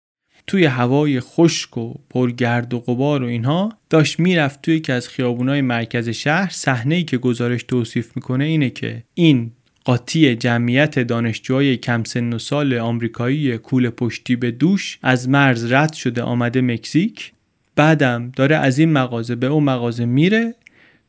توی هوای خشک و پرگرد و غبار و اینها داشت می‌رفت توی یکی از خیابونای مرکز شهر. صحنه که گزارش توصیف می‌کنه اینه که این قاطی جمعیت دانشجوهای کم سن و سال آمریکایی کول پشتی به دوش از مرز رد شده آمده مکزیک. بعدم داره از این مغازه به اون مغازه میره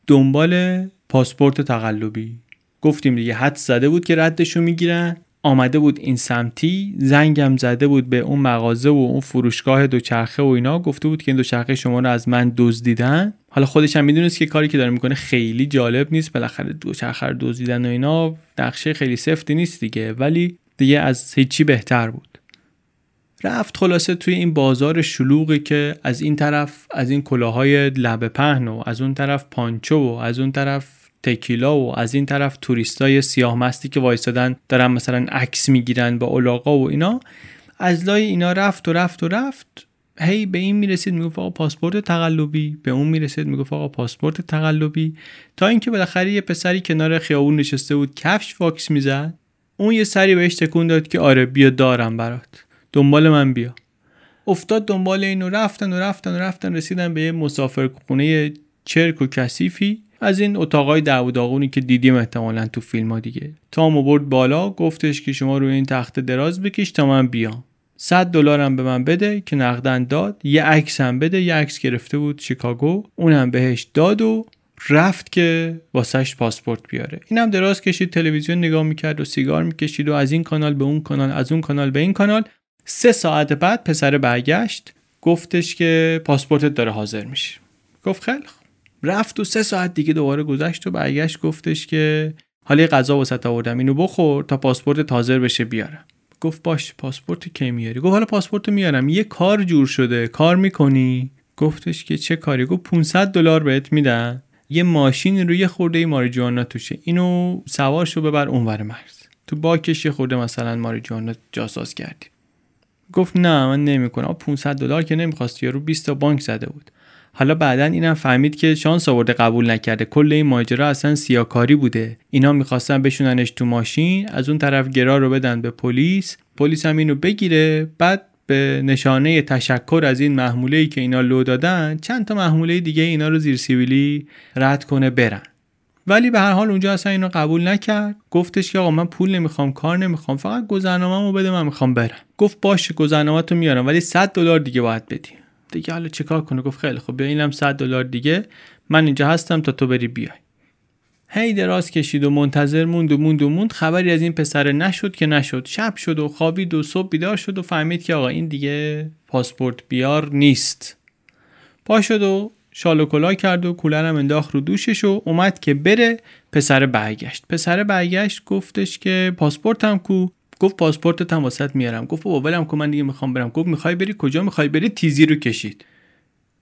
دنبال پاسپورت تقلبی. گفتیم دیگه حد زده بود که ردشو می‌گیرن. آمده بود این سمتی زنگم زده بود به اون مغازه و اون فروشگاه دوچرخه و اینا. گفته بود که این دوچرخه شما رو از من دزدیدن. حالا خودش هم می‌دونست که کاری که داره می‌کنه خیلی جالب نیست. بالاخره دوچرخه رو دزدیدن و اینا نقشه خیلی سفتی نیست دیگه. ولی دیگه از هیچی بهتر بود. رفت خلاصه توی این بازار شلوغی که از این طرف از این کلاهای لبه پهن و از اون طرف پانچو و از اون طرف تکیلا و از این طرف توریستای سیاه مستی که وایستادن دارن مثلا عکس می‌گیرن با اولاغا و اینا از لای اینا رفت و رفت و رفت هی به این می‌رسید می‌گفت آقا پاسپورت تقلبی. به اون می‌رسید می‌گفت آقا پاسپورت تقلبی. تا اینکه بالاخره یه پسری کنار خیابون نشسته بود کفش واکس می‌زد. اون یه سری بهش تکون داد که آره بیا دارم برات. دنبال من بیا. افتاد دنبال اینو رفتن و رفتن و رفتن رسیدن به یه مسافر خونه چرک و کثیفی. از این اتاقای دعو که دیدیم احتمالا تو فیلم ها دیگه. تامو برد بالا گفتش که شما روی این تخت دراز بکش تا من بیام. 100 دلارم به من بده که نقدن داد یه عکس هم بده یه عکس گرفته بود شیکاگو اونم بهش داد و رفت که واسش پاسپورت بیاره. اینم دراز کشید تلویزیون نگاه می‌کرد و سیگار می‌کشید و از این کانال به اون کانال از اون کانال به این کانال. سه ساعت بعد پسر برگشت گفتش که پاسپورتت داره حاضر میشه. گفت خیلی رفت و سه ساعت دیگه دوباره گذشت و برگشت گفتش که حالا غذا واسه آوردم اینو بخور تا پاسپورت حاضر بشه بیارم. گفت باش پاسپورت کی میاری؟ گفت حالا پاسپورت میارم. یه کار جور شده کار می‌کنی؟ گفتش که چه کاری؟ گفت 500 دلار بهت میدن یه ماشین روی خورده ماریجوانا توشه. اینو سوار شو ببر اونور مرز. تو باکش یه خورده مثلا ماریجوانا جاساز کردی. گفت نه من نمی‌کنم. 500 دلار که نمی‌خواست یارو 20 تا بانک زده بود. حالا بعدا اینم فهمید که شانس آورده قبول نکرده. کل این ماجرا اصلا سیاکاری بوده. اینا می‌خواستن بشوننش تو ماشین از اون طرف گرا رو بدن به پلیس. پلیس هم اینو بگیره بعد به نشانه تشکر از این محموله ای که اینا لو دادن چند تا محموله دیگه اینا رو زیر سیویلی رد کنه برن. ولی به هر حال اونجا اصلا اینو قبول نکرد. گفتش که آقا من پول نمی‌خوام کار نمی‌خوام فقط گذرنامه‌مو بده من می‌خوام برم. گفت باشه گذرنامه تو میارم ولی 100 دلار دیگه باید بدی. دیگه. حالا چیکار کنه؟ گفت خیلی خب بیا اینم 100 دلار دیگه. من اینجا هستم تا تو بری بیای. هی دراز کشید و منتظر موند و موند و موند. خبری از این پسر نشد که نشد. شب شد و خوابید و صبح بیدار شد و فهمید که آقا این دیگه پاسپورت بیار نیست. پا شد و شال و کلا کرد و کولرم انداخت رو دوشش و اومد که بره پسر برگشت. پسر برگشت گفتش که پاسپورتم کو. گفت پاسپورتت هم واسط میارم. گفت بابا ولم کو من دیگه می‌خوام برم. گفت می‌خوای بری کجا؟ می‌خوای بری تیزی رو کشید.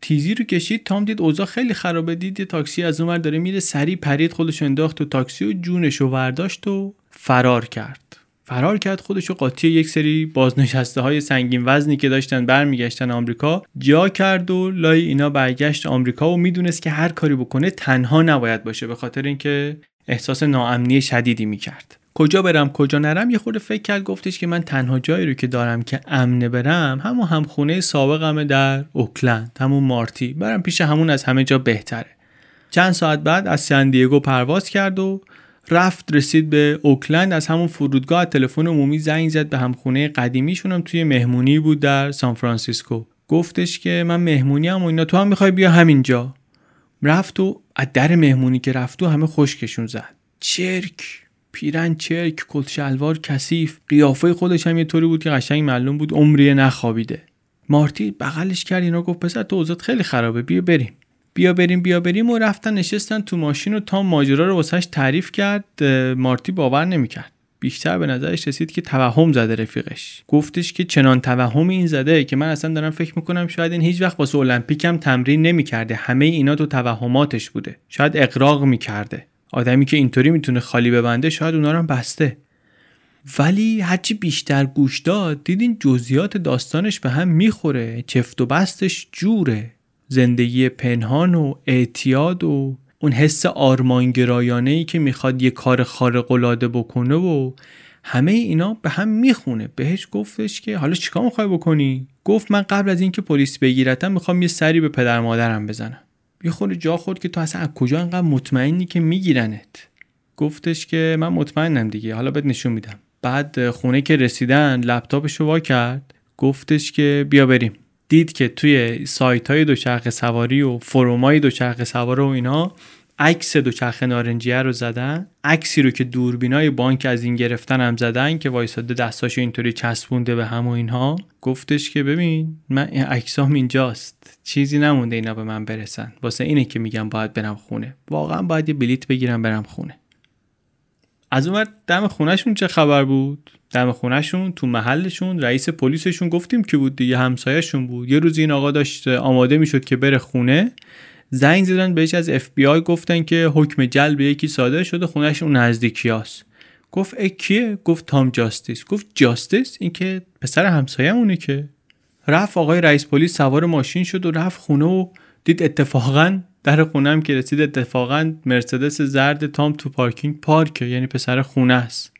تیزی رو کشید تام دید اوضاع خیلی خرابه. دید یه تاکسی از اونور داره میره سری پرید خودش انداخت تو تاکسی و جونش رو ورداشت و فرار کرد. فرار کرد خودش رو قاطی یک سری بازنشسته های سنگین وزنی که داشتن برمیگشتن آمریکا جا کرد و لای اینا برگشت آمریکا و می‌دونست که هر کاری بکنه تنها نباید باشه به خاطر اینکه احساس ناامنی شدیدی می‌کرد. کجا برم کجا نرم؟ یه خورده فکر کرد گفتش که من تنها جایی رو که دارم که امنه برم همون همخونه سابقمه در اوکلند همون مارتی. برم پیش همون از همه جا بهتره. چند ساعت بعد از سندیگو پرواز کرد و رفت رسید به اوکلند. از همون فرودگاه تلفن عمومی زنگ زد به همخونه قدیمیشون هم توی مهمونی بود در سان فرانسیسکو. گفتش که من مهمونی هم و اینا تو هم می‌خوای بیا همینجا. رفت و از در مهمونی که رفت و همه خشکشون زد. چرک! پیرن چرک کت شلوار کثیف قیافه خودش هم یه طوری بود که قشنگ معلوم بود عمری نخوابیده. مارتی بغلش کرد اینا گفت پسر تو اوضاع خیلی خرابه بیا بریم. بیا بریم بیا بریم. و رفتن نشستن تو ماشین و تا ماجرا رو واسهش تعریف کرد. مارتی باور نمی‌کرد. بیشتر به نظرش رسید که توهم زده رفیقش. گفتش که چنان توهمی این زده که من اصلا دارم فکر می‌کنم شاید این هیچ وقت واسه المپیک هم تمرین نمی‌کرده. همه اینا تو توهماتش بوده. شاید اقراق می‌کرده. آدمی که اینطوری می‌تونه خالی ببنده شاید اونا رو بسته. ولی هرچی بیشتر گوش داد دیدین جزئیات داستانش به هم می‌خوره. چفت و بستش جوره. زندگی پنهان و اعتیاد و اون حس آرمانگرایانه ای که می‌خواد یه کار خارق العاده بکنه و همه اینا به هم می‌خونه. بهش گفتش که حالا چیکار می‌خوای بکنی؟ گفت من قبل از اینکه پلیس بگیرتم می‌خوام یه سری به پدر مادرم بزنم. یه خود جا خورد که تو اصلا از کجا انقدر مطمئنی که میگیرنت؟ گفتش که من مطمئنم دیگه حالا بهت نشون میدم. بعد خونه که رسیدن لپتاپش رو وا کرد. گفتش که بیا بریم. دید که توی سایت های دوچرخه سواری و فرومای دوچرخه سوار و اینا عکس دوچرخه نارنجیه رو زدن. عکسی رو که دوربینای بانک از این گرفتن هم زدن که وایساده دستاشو اینطوری چسبونده به هم و اینها. گفتش که ببین من عکسام اینجاست. چیزی نمونده اینا به من برسن. واسه اینه که میگم باید برم خونه. واقعا باید یه بلیت بگیرم برم خونه. از اون دم خونهشون چه خبر بود؟ دم خونهشون تو محلشون رئیس پلیسشون گفتیم که بود دیگه؟ همسایهشون بود. یه روز این آقا داشت آماده می‌شد که بره خونه. زنگ زدن بهش از اف بی آی گفتن که حکم جلب یکی صادر شده خونهش اون نزدیکیاست گفت کیه؟ گفت تام جاستیس گفت جاستیس این که پسر همسایه‌مونه که. رفت آقای رئیس پلیس سوار ماشین شد و رفت خونه و دید اتفاقا در خونه هم که رسید اتفاقا مرسدس زرد تام تو پارکینگ پارکه یعنی پسر خونه است.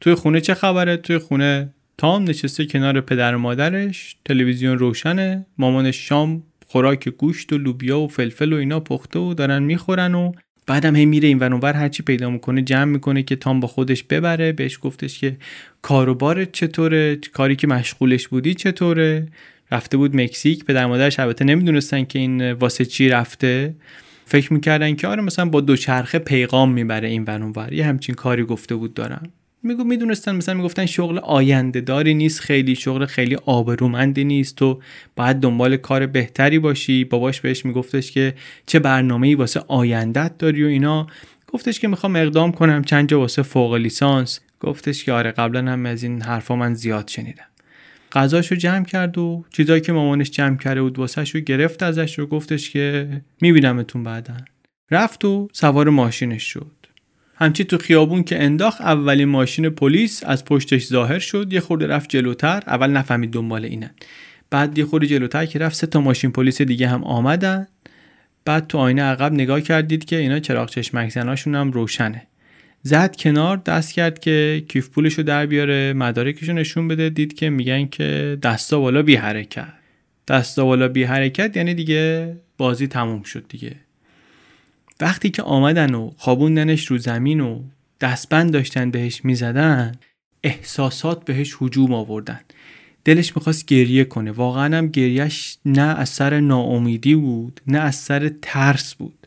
توی خونه چه خبره؟ توی خونه تام نشسته کنار پدر و مادرش تلویزیون روشنه مامانش شام خوراک گوشت و لوبیا و فلفل و اینا پخته و دارن می‌خورن و بعدم هی میره این ور هرچی پیدا می‌کنه جمع می‌کنه که تام با خودش ببره. بهش گفتش که کاروبار چطوره؟ کاری که مشغولش بودی چطوره؟ رفته بود مکزیک. پدر مادرش البته نمی‌دونستن که این واسه چی رفته. فکر می‌کردن که آره مثلا با دوچرخه پیغام می‌بره این ور یه همچین کاری گفته بود دارم میگو می‌دونستن مثلا می‌گفتن شغل آینده داری نیست خیلی شغل خیلی آبرومندی نیست تو باید دنبال کار بهتری باشی. باباش بهش میگفتش که چه برنامه‌ای واسه آیندت داری و اینا. گفتش که می‌خوام اقدام کنم چند جا واسه فوق لیسانس. گفتش که آره قبلا هم از این حرفا من زیاد شنیدم. غذاشو جمع کرد و چیزایی که مامانش جمع کرده بود واسهش رو گرفت ازش رو گفتش که میبینمتون بعدا. رفت و سوار ماشینش شد. همچی تو خیابون که انداخت اولین ماشین پلیس از پشتش ظاهر شد یه خورده رفت جلوتر اول نفهمید دنبال اینن. بعد یه خورده جلوتر که رفت سه تا ماشین پلیس دیگه هم آمدن. بعد تو آینه عقب نگاه کردید که اینا چراغ چشمک زناشون هم روشنه. زد کنار دست کرد که کیف پولشو در بیاره مدارکشو نشون بده. دید که میگن که دستا بالا بی حرکت دستا بالا بی حرکت یعنی دیگه بازی تموم شد دیگه. وقتی که آمدن و خوابوندنش رو زمین و دستبند داشتن بهش می‌زدن احساسات بهش هجوم آوردن. دلش می‌خواست گریه کنه. واقعا هم گریهش نه از سر ناامیدی بود نه از سر ترس بود.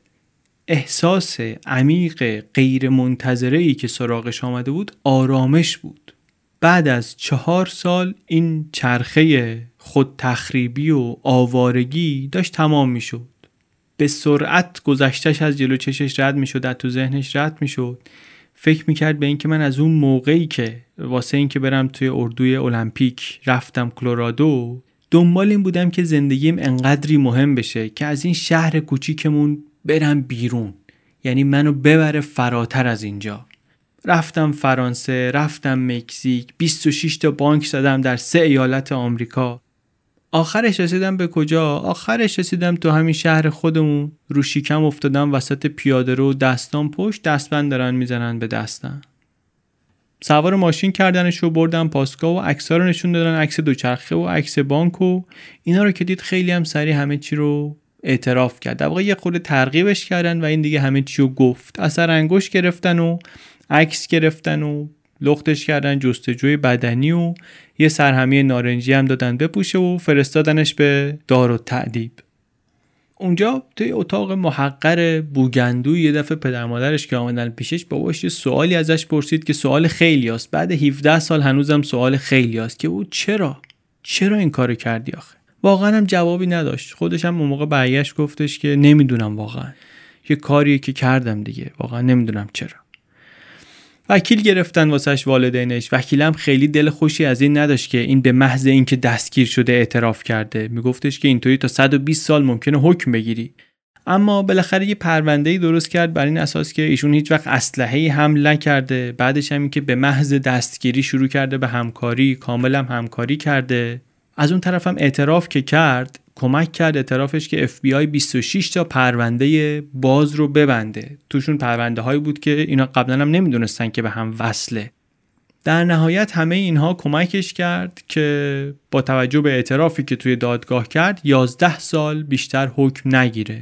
احساس عمیق غیر منتظره ای که سراغش آمده بود آرامش بود. بعد از چهار سال این چرخه خود تخریبی و آوارگی داشت تمام می‌شد. به سرعت گذشتش از جلو چشش رد می‌شد از تو ذهنش رد می‌شد. فکر می‌کرد به اینکه من از اون موقعی که واسه اینکه برم توی اردوی المپیک رفتم کلرادو دنبال این بودم که زندگیم انقدری مهم بشه که از این شهر کوچیکمون برم بیرون. یعنی منو ببره فراتر از اینجا. رفتم فرانسه رفتم مکزیک 26 تا بانک زدم در سه ایالت آمریکا. آخرش رسیدم به کجا؟ آخرش رسیدم تو همین شهر خودمون. رو شیکم افتادم وسط پیاده رو. دستان پشت دستبند دارن می‌زنن به دستم. سوار ماشین کردنش رو بردم پاسکا و عکسا رو نشون دادن. عکس دوچرخه و عکس بانک و اینا رو که دید خیلی هم سریع همه چی رو اعتراف کرد. در واقع یه خود ترغیبش کردن و این دیگه همه چی رو گفت. اثر انگوش گرفتن و عکس گرفتن و لختش کردن جستجوی بدنی و یه سرهمی نارنجی هم دادن بپوشه و فرستادنش به دار و تعدیب اونجا توی اتاق محقر بوگندو یه دفعه پدر مادرش که آمدن پیشش باباش یه سوالی ازش پرسید که سوال خیلی است بعد 17 سال هنوزم سوال خیلی است که او چرا؟ چرا این کارو کردی آخه؟ واقعا هم جوابی نداشت. خودش هم اون موقع برگشت گفتش که نمی‌دونم واقعا. یه کاریه که کردم دیگه. واقعا نمی‌دونم چرا. وکیل گرفتن واسش والدینش. وکیلم خیلی دل خوشی از این نداشت که این به محض اینکه دستگیر شده اعتراف کرده. میگفتش که اینطوری تا 120 سال ممکنه حکم بگیری. اما بالاخره یه پرونده درست کرد بر این اساس که ایشون هیچ وقت اسلحه حمل نکرده. بعدش هم که به محض دستگیری شروع کرده به همکاری کامل هم همکاری کرده. از اون طرف هم اعتراف که کرد کمک کرد اعترافش که FBI 26 تا پرونده باز رو ببنده. توشون پرونده هایی بود که اینا قبلا هم نمی‌دونستن که به هم وصله. در نهایت همه اینها کمکش کرد که با توجه به اعترافی که توی دادگاه کرد 11 سال بیشتر حکم نگیره.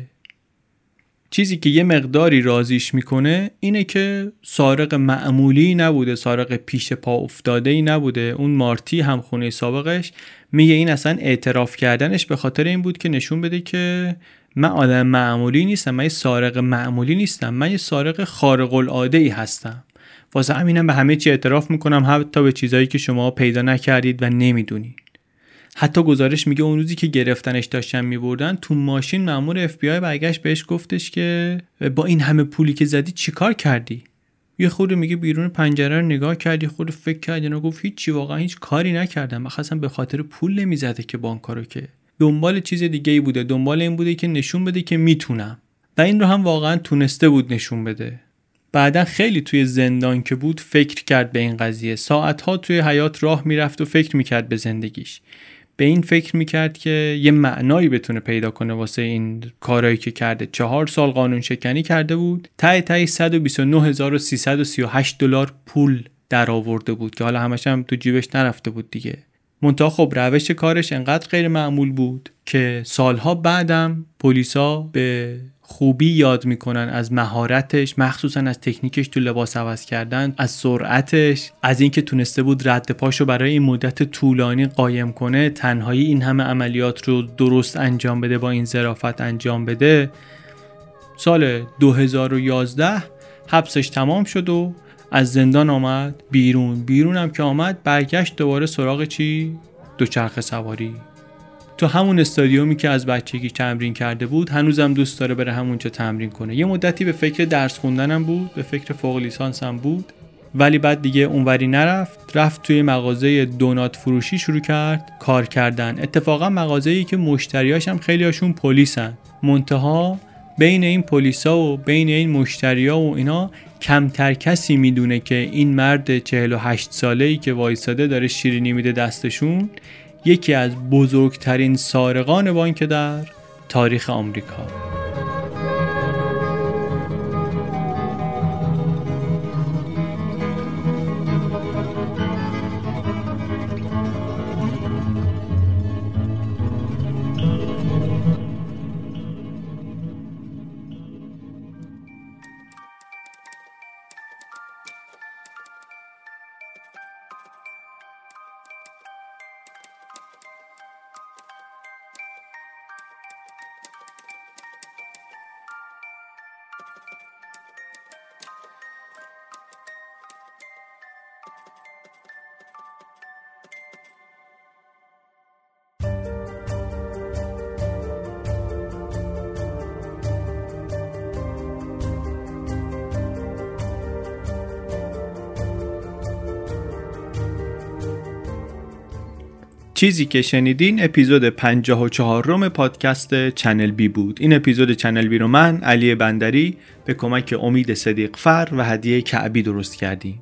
چیزی که یه مقداری رازیش می‌کنه اینه که سارق معمولی نبوده سارق پیش پا افتاده ای نبوده. اون مارتی هم خونه سابقش میگه این اصلا اعتراف کردنش به خاطر این بود که نشون بده که من آدم معمولی نیستم من یه سارق معمولی نیستم من یه سارق خارق العاده ای هستم. واسه همینم به همه چی اعتراف می‌کنم حتی به چیزایی که شما پیدا نکردید و نمی‌دونید. حتی گزارش میگه اون روزی که گرفتنش داشتن میبردن تو ماشین مامور اف بی آی برگشت بهش گفتش که با این همه پولی که زدی چیکار کردی؟ یه خود میگه بیرون پنجره رو نگاه کردی خود فکر کردی اینا گفت هیچی واقعا هیچ کاری نکردم. مخصوصا به خاطر پول نمی‌زده که بانکارو که دنبال چیز دیگه ای بوده دنبال این بوده که نشون بده که می‌تونم. و این رو هم واقعا تونسته بود نشون بده. بعدا خیلی توی زندان که بود فکر کرد به این قضیه. ساعتها توی حیات راه می‌رفت و فکر می‌کرد به زندگیش. به این فکر می‌کرد که یه معنایی بتونه پیدا کنه واسه این کارایی که کرده. چهار سال قانون شکنی کرده بود. تای تای 129338 دلار پول در آورده بود که حالا همش هم تو جیبش نرفته بود دیگه. منتها خب روش کارش انقدر غیر معمول بود که سالها بعدم پلیسا به خوبی یاد می‌کنن از مهارتش مخصوصا از تکنیکش تو لباس عوض کردن از سرعتش از اینکه تونسته بود رد پاشو برای این مدت طولانی قایم کنه. تنهایی این همه عملیات رو درست انجام بده با این ظرافت انجام بده. سال 2011 حبسش تمام شد و از زندان آمد بیرون. بیرون هم که آمد برگشت دوباره سراغ چی؟ دوچرخه سواری. تو همون استادیومی که از بچگی تمرین کرده بود هنوزم دوست داره بره همونجا تمرین کنه. یه مدتی به فکر درس خوندنم بود به فکر فوق لیسانس هم بود ولی بعد دیگه اونوری نرفت رفت توی مغازه دونات فروشی شروع کرد کار کردن. اتفاقا مغازه‌ای که مشتریاش هم خیلی هاشون پلیسن. منتها بین این پلیسا و بین این مشتریا و اینا کمتر کسی می‌دونه که این مرد 48 ساله ای که وایساده داره شیرینی میده دستشون یکی از بزرگترین سارقان بانک در تاریخ آمریکا. چیزی که شنیدین اپیزود 54 روم پادکست چنل بی بود. این اپیزود چنل بی رو من علی بندری به کمک امید صدیق فر و هدیه کعبی درست کردیم.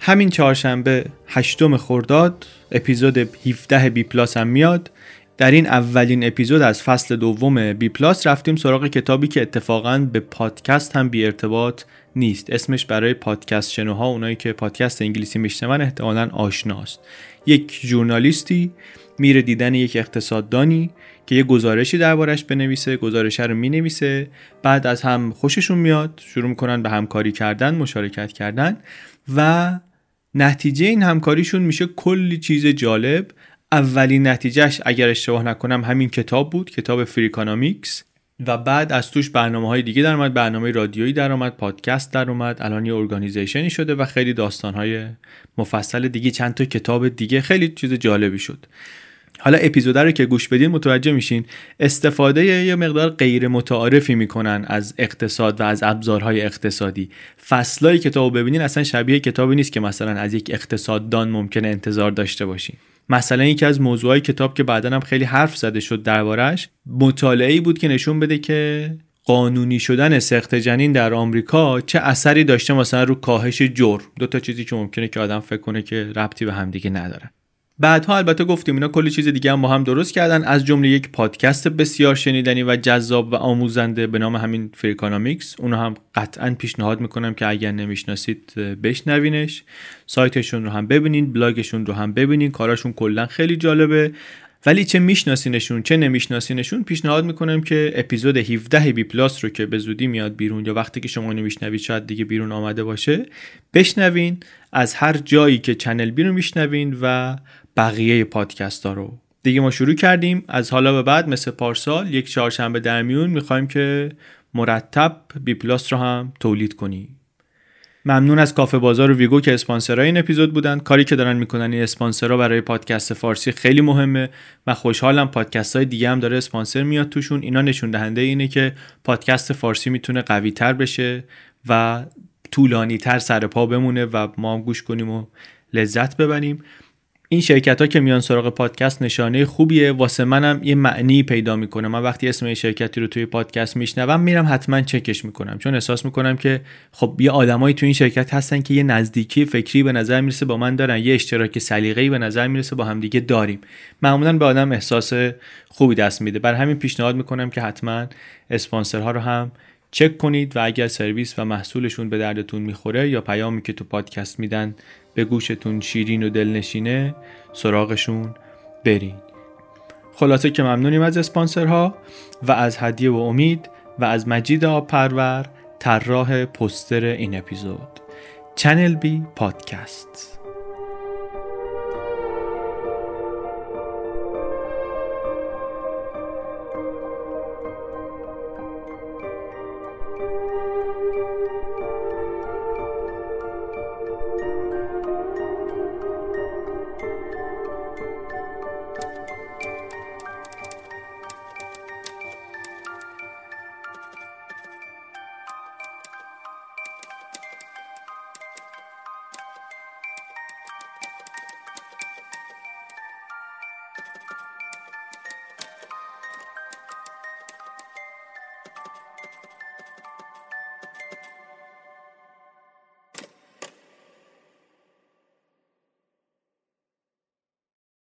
همین چهارشنبه هشتم خرداد اپیزود 17 بی پلاس هم میاد. در این اولین اپیزود از فصل دوم بی پلاس رفتیم سراغ کتابی که اتفاقا به پادکست هم بی ارتباط نیست. اسمش برای پادکست شنوها اونایی که پادکست انگلیسی میشنون احتمالا آشناست. یک ژورنالیستی میره دیدن یک اقتصاددانی که یه گزارشی دربارش بنویسه گزارش رو می‌نویسه. بعد از هم خوششون میاد شروع می‌کنن به همکاری کردن مشارکت کردن و نتیجه این همکاریشون میشه کلی چیز جالب. اولین نتیجهش اگر اشتباه نکنم همین کتاب بود کتاب Freakonomics و بعد از توش برنامه های دیگه در اومد برنامه رادیویی در اومد پادکست در الان یه organization ی شده و خیلی داستان های مفصل دیگه چند تا کتاب دیگه خیلی چیز جالبی شد. حالا اپیزود رو که گوش بدین متوجه میشین استفاده یه مقدار غیر متعارفی می‌کنن از اقتصاد و از ابزارهای اقتصادی. فصلای کتاب ببینین اصلا شبیه کتابی نیست که مثلا از یک اقتصاددان ممکنه انتظار داشته باشین. مثلا یکی از موضوعهای کتاب که بعدا هم خیلی حرف زده شد دربارش مطالعه بود که نشون بده که قانونی شدن سخت جنین در آمریکا چه اثری داشته مثلا رو کاهش جور دو تا چیزی که ممکنه که آدم فکر کنه که ربطی به همدیگه ندارن بعدها البته گفتیم اینا کلی چیز دیگه هم با هم درست کردن. از جمله یک پادکست بسیار شنیدنی و جذاب و آموزنده به نام همین Freakonomics. اونو هم قطعا پیشنهاد می‌کنم که اگر نمی‌شناسید بشنوینش. سایتشون رو هم ببینین بلاگشون رو هم ببینین. کاراشون کلا خیلی جالبه. ولی چه میشناسینشون چه نمیشناسینشون پیشنهاد می‌کنم که اپیزود 17 بی پلاس رو که به زودی میاد بیرون یا وقتی که شما میشنوید شاید دیگه بیرون آمده باشه بشنوین. از هر جایی که چنل بی رو میشنوین و بقیه پادکست ها رو. دیگه ما شروع کردیم. از حالا به بعد مثل پارسال یک چهارشنبه در میون می‌خوایم که مرتب بی پلاس رو هم تولید کنیم. ممنون از کافه بازار و ویگو که اسپانسرای این اپیزود بودن. کاری که دارن می‌کنن این اسپانسرها برای پادکست فارسی خیلی مهمه و خوشحالم پادکست های دیگه هم داره اسپانسر میاد توشون. اینا نشون دهنده اینه که پادکست فارسی می‌تونه قوی تر بشه و طولانی تر سر پا بمونه و ما هم گوش کنیم و لذت ببریم. این شرکت ها که میان سراغ پادکست نشانه خوبیه. واسه منم یه معنی پیدا می‌کنه. من وقتی اسم شرکتی رو توی پادکست میشنوم میرم حتما چکش می‌کنم. چون احساس می‌کنم که خب یه آدمایی توی این شرکت هستن که یه نزدیکی فکری به نظر می‌رسه با من دارن. یه اشتراک سلیقه‌ای به نظر می‌رسه با همدیگه داریم. معمولا به آدم احساس خوبی دست میده. بر همین پیشنهاد می‌کنم که حتما اسپانسرها رو هم چک کنید و اگر سرویس و محصولشون به دردتون می‌خوره یا پیامی که تو پادکست میدن به گوشتون شیرین و دلنشینه سراغشون برین. خلاصه که ممنونیم از اسپانسرها و از هدیه و امید و از مجید آب پرور طراح پستر این اپیزود. چنل بی پادکست.